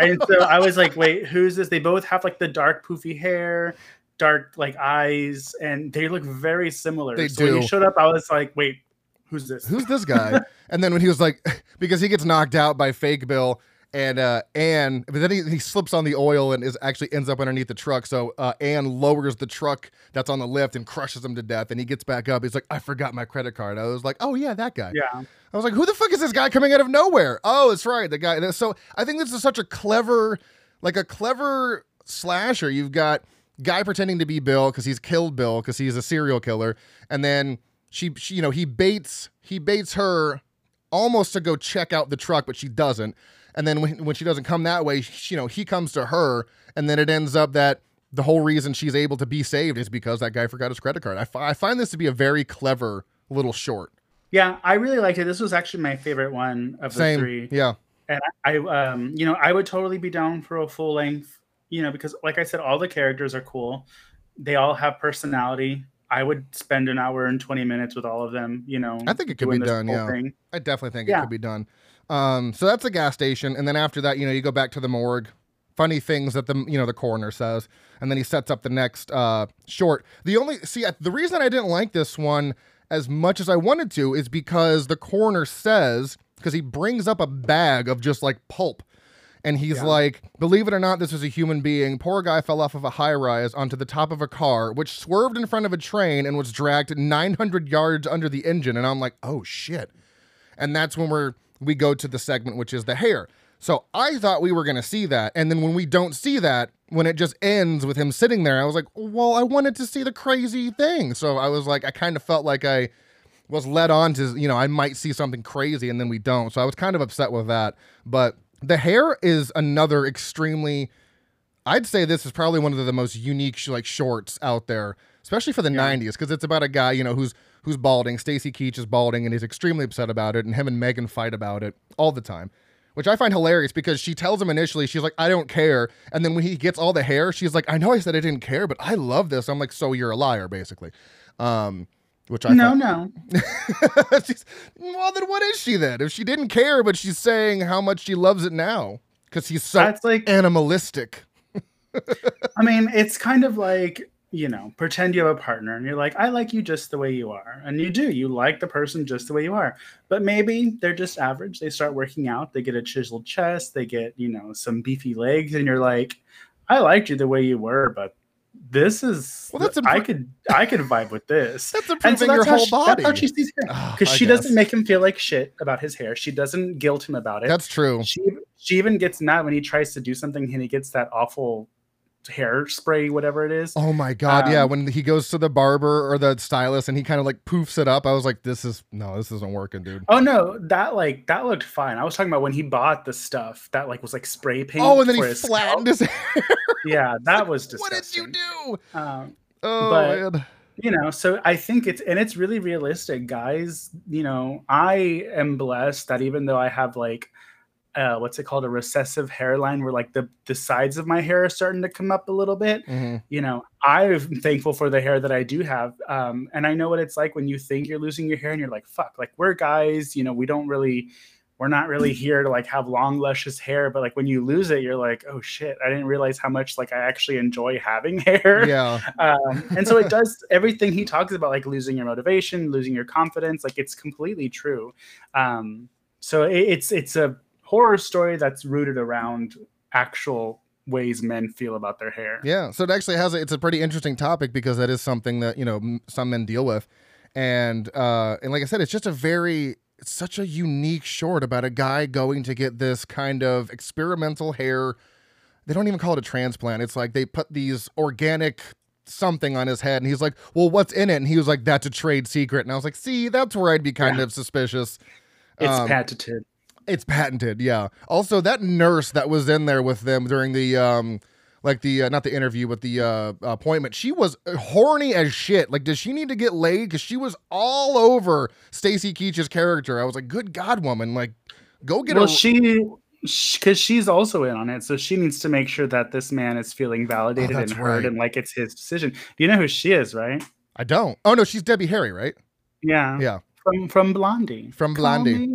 Speaker 2: and so I was like, wait, who's this? They both have like the dark poofy hair, dark like eyes, and they look very similar.
Speaker 1: They
Speaker 2: so when
Speaker 1: do.
Speaker 2: he showed up, I was like, wait, who's this?
Speaker 1: who's this guy? and then when he was like, because he gets knocked out by fake Bill and uh Anne, but then he, he slips on the oil and is actually ends up underneath the truck. So uh Anne lowers the truck that's on the lift and crushes him to death. And he gets back up. He's like, I forgot my credit card. I was like, oh yeah, that guy.
Speaker 2: yeah.
Speaker 1: I was like, who the fuck is this guy coming out of nowhere? Oh, it's right, the guy. So I think this is such a clever, like a clever slasher. You've got guy pretending to be Bill because he's killed Bill because he's a serial killer, and then she, she, you know, he baits he baits her almost to go check out the truck, but she doesn't. And then when, when she doesn't come that way, she, you know, he comes to her, and then it ends up that the whole reason she's able to be saved is because that guy forgot his credit card. I, I find this to be a very clever little short.
Speaker 2: Yeah, I really liked it. This was actually my favorite one of the
Speaker 1: Same,
Speaker 2: three.
Speaker 1: yeah.
Speaker 2: and I, um, you know, I would totally be down for a full length, you know, because like I said, all the characters are cool. They all have personality. I would spend an hour and twenty minutes with all of them. You know,
Speaker 1: I think it could be done, yeah.
Speaker 2: thing.
Speaker 1: I definitely think it could be done. Um, so that's the gas station, and then after that, you know, you go back to the morgue. Funny things that the you know the coroner says, and then he sets up the next uh, short. The only see the reason I didn't like this one as much as I wanted to is because the coroner says because he brings up a bag of just like pulp. And he's
Speaker 2: Yeah.
Speaker 1: like, believe it or not, this is a human being. Poor guy fell off of a high rise onto the top of a car, which swerved in front of a train and was dragged 900 yards under the engine. And I'm like, oh shit and that's when we're we go to the segment which is the hair so i thought we were going to see that and then when we don't see that when it just ends with him sitting there i was like well i wanted to see the crazy thing so i was like i kind of felt like i was led on to you know i might see something crazy and then we don't so i was kind of upset with that but the hair is another extremely I'd say this is probably one of the most unique sh- like shorts out there, especially for the
Speaker 2: Yeah.
Speaker 1: '90s, because it's about a guy you know who's who's balding. Stacy Keach is balding, and he's extremely upset about it, and him and Megan fight about it all the time, which I find hilarious because she tells him initially she's like, "I don't care," and then when he gets all the hair, she's like, "I know I said I didn't care, but I love this." I'm like, "So you're a liar, basically," um, which I
Speaker 2: No,
Speaker 1: find-
Speaker 2: no.
Speaker 1: she's, well, then what is she then? If she didn't care, but she's saying how much she loves it now because he's so
Speaker 2: That's like
Speaker 1: animalistic.
Speaker 2: I mean, it's kind of like, you know, pretend you have a partner and you're like, I like you just the way you are. And you do. You like the person just the way you are. But maybe they're just average. They start working out, they get a chiseled chest, they get, you know, some beefy legs, and you're like, I liked you the way you were, but this is
Speaker 1: Well, that's
Speaker 2: I
Speaker 1: impro-
Speaker 2: could I could vibe with this.
Speaker 1: That's improving
Speaker 2: so
Speaker 1: your
Speaker 2: that's how
Speaker 1: whole
Speaker 2: she,
Speaker 1: body.
Speaker 2: That's how she sees.
Speaker 1: Ah,
Speaker 2: Because
Speaker 1: I
Speaker 2: she
Speaker 1: guess.
Speaker 2: doesn't make him feel like shit about his hair. She doesn't guilt him about it.
Speaker 1: That's true.
Speaker 2: she she even gets mad when he tries to do something and he gets that awful hairspray, whatever it is.
Speaker 1: Oh my god, yeah.
Speaker 2: Um,
Speaker 1: When he goes to the barber or the stylist and he kind of like poofs it up, I was like, this is no, this isn't working, dude.
Speaker 2: Oh no, that like that looked fine. I was talking about when he bought the stuff that like was like spray paint.
Speaker 1: Oh, and then he
Speaker 2: his
Speaker 1: flattened
Speaker 2: scalp.
Speaker 1: his hair.
Speaker 2: Yeah, that was
Speaker 1: just
Speaker 2: what
Speaker 1: did you do?
Speaker 2: Um,
Speaker 1: Oh
Speaker 2: But-
Speaker 1: man.
Speaker 2: you know so i think it's and it's really realistic guys you know i am blessed that even though i have like uh what's it called? A recessive hairline where like the the sides of my hair are starting to come up a little bit.
Speaker 1: Mhm.
Speaker 2: you know i'm thankful for the hair that i do have um and i know what it's like when you think you're losing your hair and you're like fuck like we're guys you know we don't really we're not really here to like have long luscious hair. But like when you lose it you're like oh shit i didn't realize how much like i actually enjoy having hair.
Speaker 1: Yeah.
Speaker 2: um, and so it does everything he talks about like losing your motivation losing your confidence like it's completely true. Um, so it, it's it's a horror story that's rooted around actual ways men feel about their hair
Speaker 1: Yeah. So it actually has a, it's a pretty interesting topic because that is something that, you know, m- some men deal with. And uh and like I said, it's just a very it's such a unique short about a guy going to get this kind of experimental hair. They don't even call it a transplant. It's like they put these organic something on his head and he's like, "Well, what's in it?" And he was like, "That's a trade secret." And I was like, "See, that's where I'd be kind
Speaker 2: Yeah.
Speaker 1: of suspicious."
Speaker 2: it's
Speaker 1: Um,
Speaker 2: patented
Speaker 1: It's patented, yeah. Also, that nurse that was in there with them during the um, like the uh, not the interview, but the uh, appointment, she was horny as shit. Like, does she need to get laid? Because she was all over Stacy Keach's character. I was like, good God, woman, like, go get her.
Speaker 2: well
Speaker 1: a.
Speaker 2: she because she's also in on it so she needs to make sure that this man is feeling validated and
Speaker 1: Oh, that's
Speaker 2: heard
Speaker 1: right.
Speaker 2: and like it's his decision do you know who she is right
Speaker 1: I don't. Oh no, she's Debbie Harry, right?
Speaker 2: yeah
Speaker 1: Yeah.
Speaker 2: from from blondie
Speaker 1: From Blondie.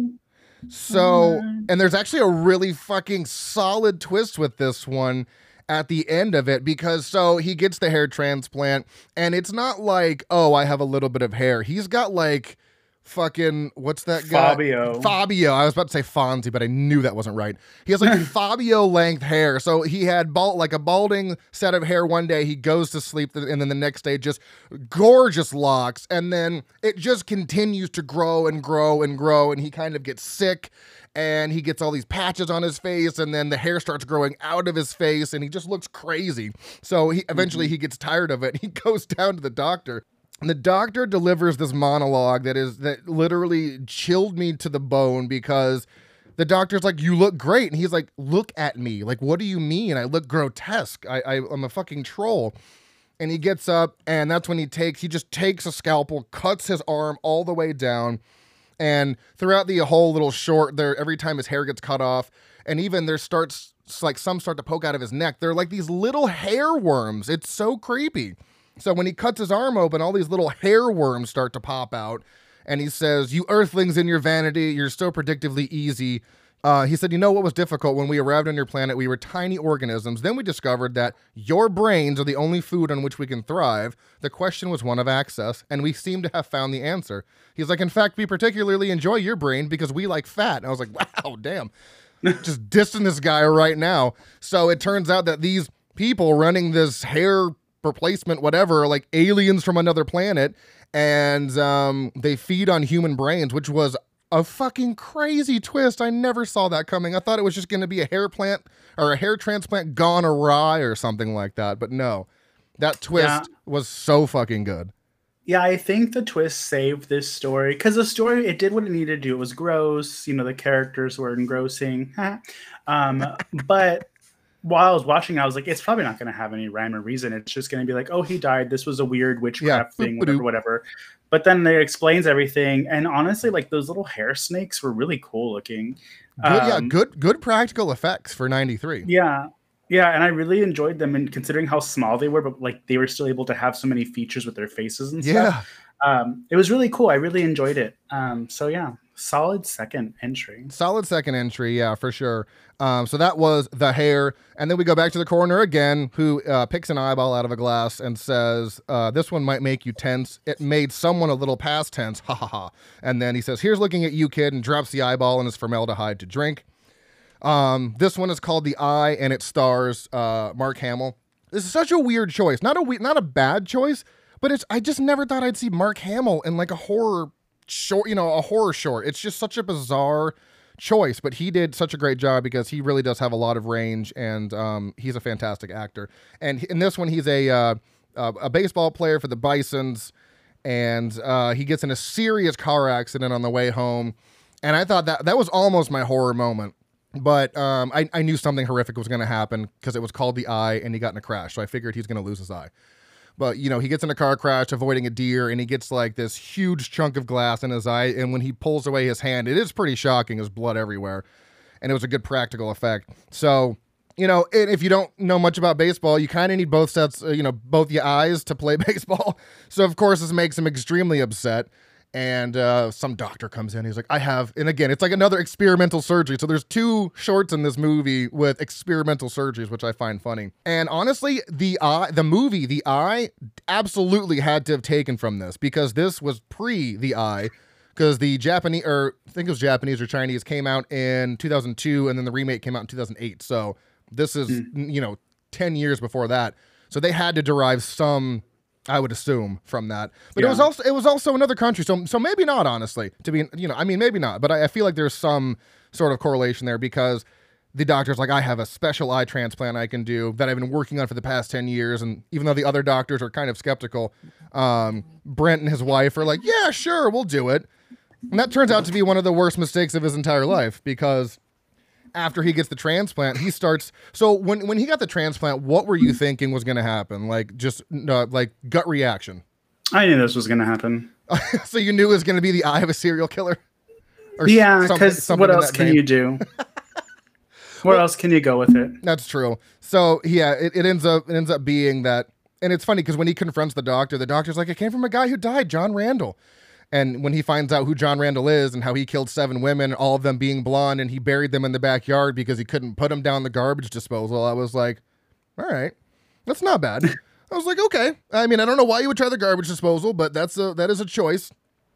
Speaker 1: So,
Speaker 2: mm-hmm.
Speaker 1: and there's actually a really fucking solid twist with this one at the end of it because so he gets the hair transplant and it's not like, oh, I have a little bit of hair. He's got like fucking what's that guy?
Speaker 2: Fabio.
Speaker 1: Fabio. I was about to say Fonzie, but I knew that wasn't right. He has like Fabio length hair. So he had bald, like a balding set of hair one day. He goes to sleep, and then the next day, just gorgeous locks. And then it just continues to grow and grow and grow. And he kind of gets sick and he gets all these patches on his face. And then the hair starts growing out of his face and he just looks crazy. So he eventually mm-hmm. he gets tired of it. He goes down to the doctor. The doctor delivers this monologue that is that literally chilled me to the bone because the doctor's like, "You look great," and he's like, "Look at me. Like, what do you mean? I look grotesque. I, I I'm a fucking troll." And he gets up, and that's when he takes he just takes a scalpel, cuts his arm all the way down, and throughout the whole little short there, every time his hair gets cut off, and even there starts like some start to poke out of his neck. They're like these little hair worms. It's so creepy. So when he cuts his arm open, all these little hair worms start to pop out. And he says, You earthlings in your vanity, you're so predictively easy. Uh, he said, You know what was difficult? When we arrived on your planet, we were tiny organisms. Then we discovered that your brains are the only food on which we can thrive. The question was one of access, and we seem to have found the answer. He's like, In fact, we particularly enjoy your brain because we like fat. And I was like, Wow, damn. Just dissing this guy right now. So it turns out that these people running this hair replacement, whatever, like aliens from another planet, and um, they feed on human brains, which was a fucking crazy twist. I never saw that coming. I thought it was just going to be a hair plant or a hair transplant gone awry or something like that, but no, that twist
Speaker 2: Yeah.
Speaker 1: was so fucking good.
Speaker 2: Yeah, I think the twist saved this story because the story it did what it needed to do. It was gross, you know, the characters were engrossing. um, but while I was watching, I was like, it's probably not going to have any rhyme or reason. It's just going to be like, oh, he died. This was a weird witchcraft thing, whatever, whatever. But then it explains everything, and honestly, like those little hair snakes were really cool looking.
Speaker 1: Good, yeah,
Speaker 2: Um,
Speaker 1: good, good practical effects for '93.
Speaker 2: Yeah. Yeah, and I really enjoyed them and considering how small they were, but like they were still able to have so many features with their faces and stuff.
Speaker 1: Yeah,
Speaker 2: um, it was really cool. I really enjoyed it. Um, so yeah, solid second entry.
Speaker 1: solid second entry, yeah, for sure. Um, so that was the hair, and then we go back to the coroner again, who uh, picks an eyeball out of a glass and says, uh, "This one might make you tense. It made someone a little past tense, ha ha ha." And then he says, "Here's looking at you, kid," and drops the eyeball in his formaldehyde to drink. Um, this one is called The Eye, and it stars uh, Mark Hamill. This is such a weird choice. Not a we- not a bad choice, but it's I just never thought I'd see Mark Hamill in like a horror short, you know, a horror short. It's just such a bizarre choice, but he did such a great job because he really does have a lot of range and um, he's a fantastic actor. And in this one, he's a uh, a baseball player for the Bisons, and uh, he gets in a serious car accident on the way home. And I thought that that was almost my horror moment. But um, I, I knew something horrific was going to happen because it was called the eye and he got in a crash. So I figured he's going to lose his eye. But, you know, he gets in a car crash avoiding a deer and he gets like this huge chunk of glass in his eye. And when he pulls away his hand, it is pretty shocking. There's blood everywhere. And it was a good practical effect. So you know, if you don't know much about baseball, you kind of need both sets, uh, you know, both your eyes to play baseball. So of course, this makes him extremely upset and uh, some doctor comes in. He's like, I have, and again, it's like another experimental surgery. So there's two shorts in this movie with experimental surgeries, which I find funny. And honestly, the eye, the movie, the eye, absolutely had to have taken from this because this was pre the eye. Because the Japanese, or I think it was Japanese or Chinese, came out in 2002, and then the remake came out in 2008. So this is, mm. you know, 10 years before that. So they had to derive some I would assume from that. But yeah. it was also it was also another country, so so maybe not honestly. To be you know, I mean maybe not, but I, I feel like there's some sort of correlation there because the doctor's like, I have a special eye transplant I can do that I've been working on for the past 10 years. And even though the other doctors are kind of skeptical, um, Brent and his wife are like, yeah, sure, we'll do it. And that turns out to be one of the worst mistakes of his entire life because after he gets the transplant, he starts. So when when he got the transplant, what were you thinking was going to happen? Like just uh, like gut reaction.
Speaker 2: I knew this was going to happen.
Speaker 1: so you knew it was going to be the eye of a serial killer.
Speaker 2: Or yeah, because what else can you do? Where well, else can you go with it?
Speaker 1: That's true. So yeah, it, it ends up it ends up being that, and it's funny because when he confronts the doctor, the doctor's like, "It came from a guy who died, John Randall." And when he finds out who John Randall is and how he killed seven women, all of them being blonde, and he buried them in the backyard because he couldn't put them down the garbage disposal, I was like, all right, that's not bad. I was like, okay. I mean, I don't know why you would try the garbage disposal, but that's a that is a choice.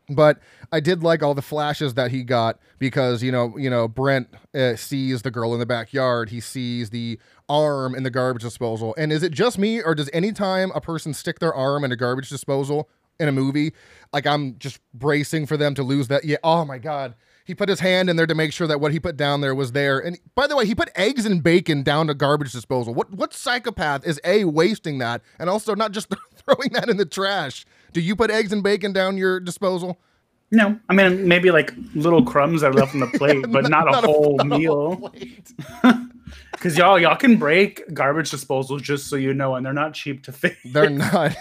Speaker 1: But I did like all the flashes that he got because you know, you know, Brent uh, sees the girl in the backyard. He sees the arm in the garbage disposal. And is it just me, or does any time a person stick their arm in a garbage disposal, in a movie, like I'm just bracing for them to lose that. Yeah. Oh my God. He put his hand in there to make sure that what he put down there was there. And by the way, he put eggs and bacon down to garbage disposal. What what psychopath is a wasting that and also not just throwing that in the trash? Do you put eggs and bacon down your disposal?
Speaker 2: No, I mean maybe like little crumbs that are left on the plate, but not, not, a whole a, meal. Because y'all y'all can break garbage disposals just so you know, and they're not cheap to fix.
Speaker 1: They're not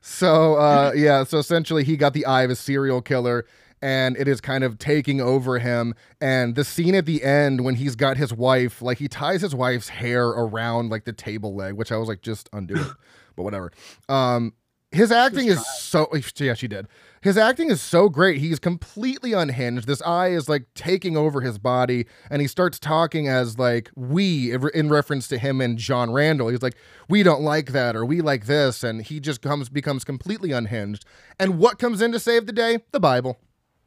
Speaker 1: so uh, yeah, so essentially he got the eye of a serial killer and it is kind of taking over him. And the scene at the end when he's got his wife, like he ties his wife's hair around like the table leg, which I was like, just undo it, but whatever. Um, his acting is so yeah, she did. His acting is so great. He's completely unhinged. This eye is like taking over his body, and he starts talking as like we in reference to him and John Randall. He's like, we don't like that, or we like this, and he just comes becomes completely unhinged. And what comes in to save the day? The Bible.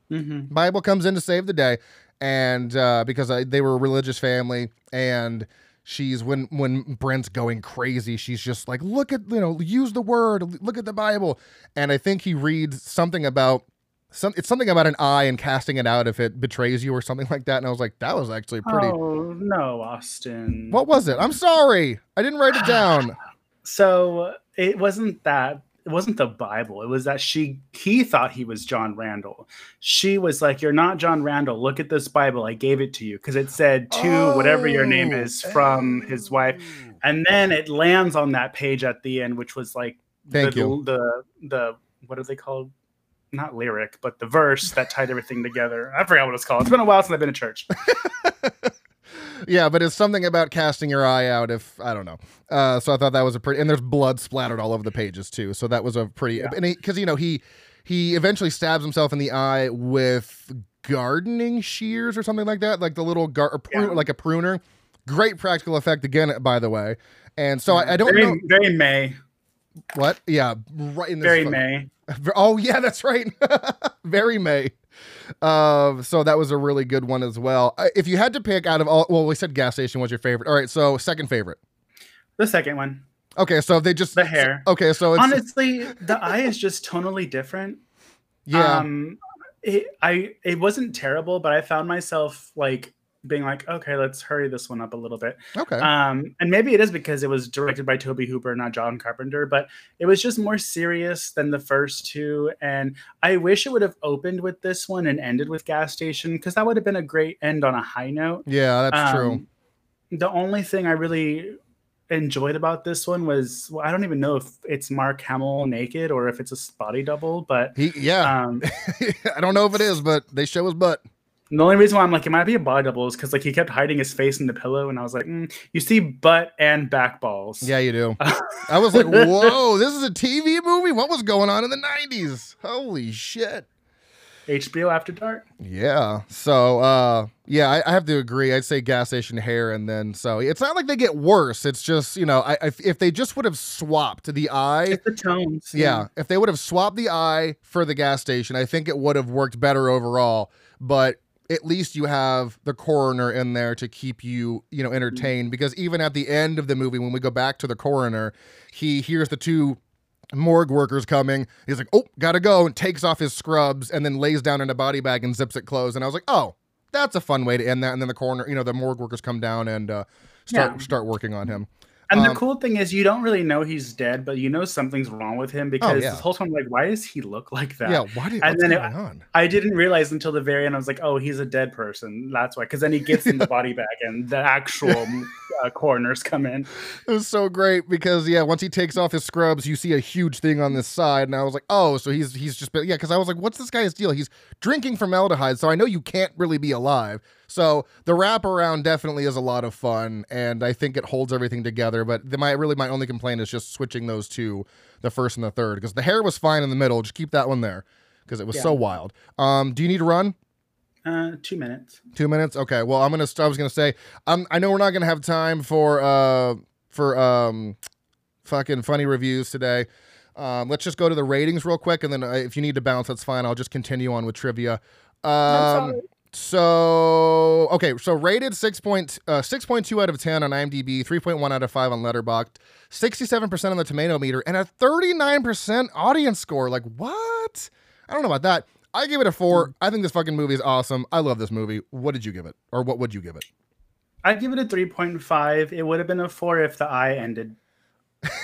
Speaker 1: Mm-hmm. Bible comes in to save the day, and uh, because I, they were a religious family, and she's when when Brent's going crazy, she's just like, look at you know, use the word, look at the Bible, and I think he reads something about some it's something about an eye and casting it out if it betrays you or something like that. And I was like, that was actually pretty.
Speaker 2: Oh no, Austin.
Speaker 1: What was it? I'm sorry, I didn't write it down.
Speaker 2: so it wasn't that it wasn't the Bible. It was that she he thought he was John Randall. She was like, "You're not John Randall. Look at this Bible. I gave it to you because it said to oh, whatever your name oh, is from oh. his wife." And then it lands on that page at the end, which was like
Speaker 1: Thank
Speaker 2: the,
Speaker 1: you.
Speaker 2: the the what are they called? Not lyric, but the verse that tied everything together. I forgot what it's called. It's been a while since I've been to church.
Speaker 1: yeah, but it's something about casting your eye out. If I don't know, uh, so I thought that was a pretty. And there's blood splattered all over the pages too. So that was a pretty. Yeah. And because you know he he eventually stabs himself in the eye with gardening shears or something like that, like the little gar- prune, yeah. like a pruner. Great practical effect again, by the way. And so I, I, don't
Speaker 2: very,
Speaker 1: know.
Speaker 2: Very May.
Speaker 1: What? Yeah, right in
Speaker 2: this. Very May.
Speaker 1: Oh yeah, that's right. very May. Uh, so that was a really good one as well. Uh, if you had to pick out of all, well, we said gas station was your favorite. All right, so second favorite.
Speaker 2: The second one.
Speaker 1: Okay, so they just
Speaker 2: the hair.
Speaker 1: Okay, so
Speaker 2: honestly, the eye is just tonally different.
Speaker 1: Yeah.
Speaker 2: Um, it, I it wasn't terrible, but I found myself like being like, okay, let's hurry this one up a little bit.
Speaker 1: Okay.
Speaker 2: Um, and maybe it is because it was directed by Tobe Hooper, not John Carpenter, but it was just more serious than the first two. And I wish it would have opened with this one and ended with Gas Station because that would have been a great end on a high note.
Speaker 1: yeah, that's true.
Speaker 2: Um, The only thing I really enjoyed about this one was well, I don't even know if it's Mark Hamill naked or if it's a spotty double, but
Speaker 1: He, yeah,
Speaker 2: um,
Speaker 1: I don't know if it is, but they show his butt.
Speaker 2: The only reason why I'm like it might be a body double is because like he kept hiding his face in the pillow, and I was like, mm, you see butt and back balls.
Speaker 1: Yeah, you do. I was like, whoa, this is a TV movie? What was going on in the 90s? Holy shit.
Speaker 2: HBO After Dark.
Speaker 1: Yeah. So, uh, yeah, I, I have to agree. I'd say gas station hair, and then so it's not like they get worse. It's just you know, I, I if they just would have swapped the eye,
Speaker 2: It's the tones.
Speaker 1: yeah, if they would have swapped the eye for the gas station, I think it would have worked better overall. But at least you have the coroner in there to keep you, you know, entertained. Because even at the end of the movie, when we go back to the coroner, he hears the two morgue workers coming. He's like, "Oh, gotta go," and takes off his scrubs and then lays down in a body bag and zips it closed. And I was like, "Oh, that's a fun way to end that." And then the coroner, you know, the morgue workers come down and uh, start
Speaker 2: Yeah.
Speaker 1: start working on him.
Speaker 2: And
Speaker 1: Um,
Speaker 2: the cool thing is, you don't really know he's dead, but you know something's wrong with him because
Speaker 1: Oh, yeah.
Speaker 2: this whole time, like, why does he look like that?
Speaker 1: Yeah, why did
Speaker 2: And then it-? I didn't realize until the very end. I was like, oh, he's a dead person. That's why. Because then he gets in the body bag, and the actual uh, coroners come in.
Speaker 1: It was so great because yeah, once he takes off his scrubs, you see a huge thing on this side, and I was like, oh, so he's he's just been yeah, because I was like, what's this guy's deal? He's drinking formaldehyde, so I know you can't really be alive. So the wraparound definitely is a lot of fun, and I think it holds everything together. But the, my really my only complaint is just switching those two, the first and the third, because the hair was fine in the middle. Just keep that one there because it was
Speaker 2: Yeah.
Speaker 1: so wild. Um, do you need to run?
Speaker 2: Uh, two minutes.
Speaker 1: Two minutes. Okay. Well, I'm gonna. I was gonna say. Um, I know we're not gonna have time for uh for um, fucking funny reviews today. Um, let's just go to the ratings real quick, and then uh, if you need to bounce, that's fine. I'll just continue on with trivia. Um,
Speaker 2: sorry.
Speaker 1: so okay, so rated six point uh six point two out of ten on IMDb, three point one out of five on Letterboxd, sixty seven percent on the Tomato Meter, and a thirty nine percent audience score. Like what? I don't know about that. I give it a four. I think this fucking movie is awesome. I love this movie. What did you give it, or what would you give it?
Speaker 2: I'd give it a three point five. It would have been a four if the eye ended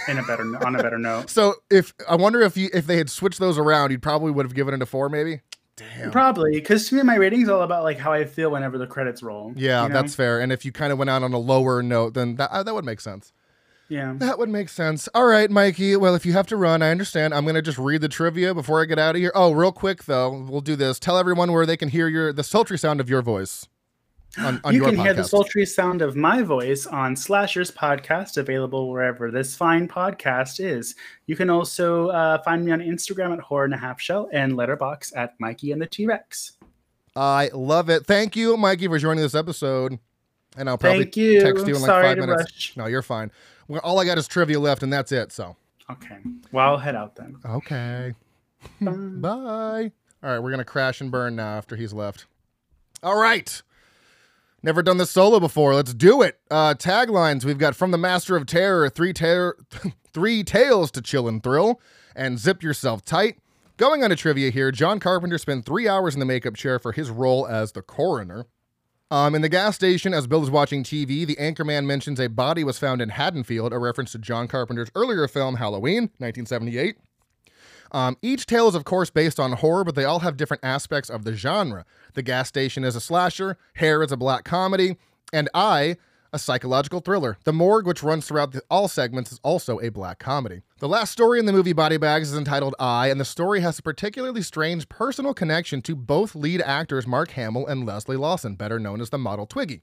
Speaker 2: in a better on a better note.
Speaker 1: So if I wonder if you if they had switched those around, you'd probably would have given it a four, maybe. Damn.
Speaker 2: Probably because to me, my rating's all about like how I feel whenever the credits roll.
Speaker 1: Yeah,
Speaker 2: you know?
Speaker 1: that's fair. And if you kind of went out on a lower note, then that uh, that would make sense.
Speaker 2: Yeah.
Speaker 1: That would make sense. All right, Mikey. Well, if you have to run, I understand. I'm gonna just read the trivia before I get out of here. Oh, real quick though, we'll do this. Tell everyone where they can hear your the sultry sound of your voice on, on
Speaker 2: you can
Speaker 1: podcast.
Speaker 2: hear the sultry sound of my voice on Slashers Podcast, available wherever this fine podcast is. You can also uh, find me on Instagram at Horror and a Half Shell and Letterboxd at Mikey and the T Rex.
Speaker 1: I love it. Thank you, Mikey, for joining this episode. And I'll probably
Speaker 2: you.
Speaker 1: text you in like
Speaker 2: Sorry
Speaker 1: five minutes.
Speaker 2: rush.
Speaker 1: No, you're fine. All I got is trivia left, and that's it. So
Speaker 2: Okay. Well, I'll head out then.
Speaker 1: okay.
Speaker 2: Bye.
Speaker 1: Bye. All right, we're gonna crash and burn now after he's left. All right. Never done this solo before. Let's do it. Uh, taglines we've got from the Master of Terror: three terror, three tales to chill and thrill, and zip yourself tight. Going on to trivia here, John Carpenter spent three hours in the makeup chair for his role as the coroner. Um, in the gas station, as Bill is watching TV, the anchorman mentions a body was found in Haddonfield, a reference to John Carpenter's earlier film Halloween, 1978. Um, each tale is, of course, based on horror, but they all have different aspects of the genre. The gas station is a slasher, Hair is a black comedy, and I, a psychological thriller. The morgue, which runs throughout the, all segments, is also a black comedy. The last story in the movie Body Bags is entitled I, and the story has a particularly strange personal connection to both lead actors Mark Hamill and Lesley Lawson, better known as the model Twiggy.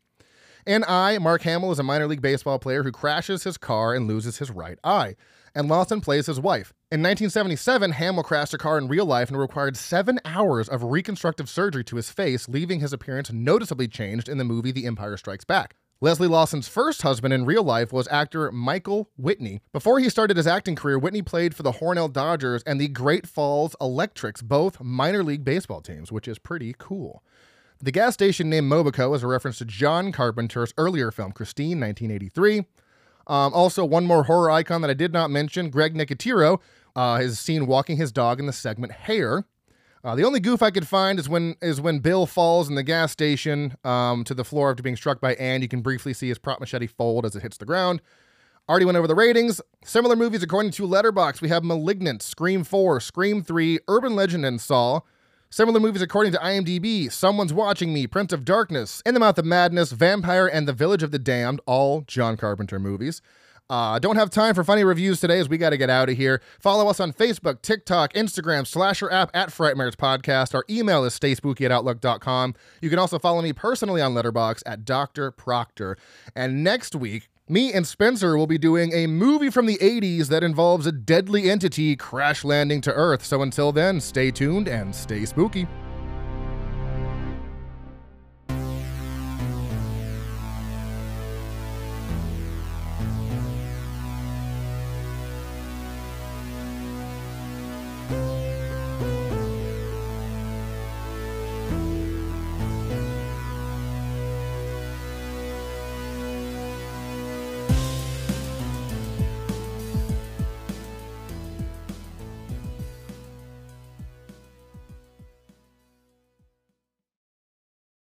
Speaker 1: In I, Mark Hamill is a minor league baseball player who crashes his car and loses his right eye, and Lawson plays his wife. In 1977, Hamill crashed a car in real life and required seven hours of reconstructive surgery to his face, leaving his appearance noticeably changed in the movie The Empire Strikes Back. Lesley Lawson's first husband in real life was actor Michael Witney. Before he started his acting career, Witney played for the Hornell Dodgers and the Great Falls Electrics, both minor league baseball teams, which is pretty cool. The gas station named Mobico is a reference to John Carpenter's earlier film, Christine, 1983. Um, also, one more horror icon that I did not mention Greg Nicotero uh, is seen walking his dog in the segment Hair. Uh, the only goof I could find is when is when Bill falls in the gas station um, to the floor after being struck by Anne. You can briefly see his prop machete fold as it hits the ground. Already went over the ratings. Similar movies according to Letterboxd. We have *Malignant*, *Scream 4*, *Scream 3*, *Urban Legend*, and *Saw*. Similar movies according to IMDb Someone's Watching Me, Prince of Darkness, In the Mouth of Madness, Vampire, and The Village of the Damned, all John Carpenter movies. Uh, don't have time for funny reviews today as we got to get out of here. Follow us on Facebook, TikTok, Instagram, Slasher app at Frightmares Podcast. Our email is stayspooky at outlook.com. You can also follow me personally on Letterboxd at Dr. Proctor. And next week, me and Spencer will be doing a movie from the 80s that involves a deadly entity crash landing to Earth. So until then, stay tuned and stay spooky.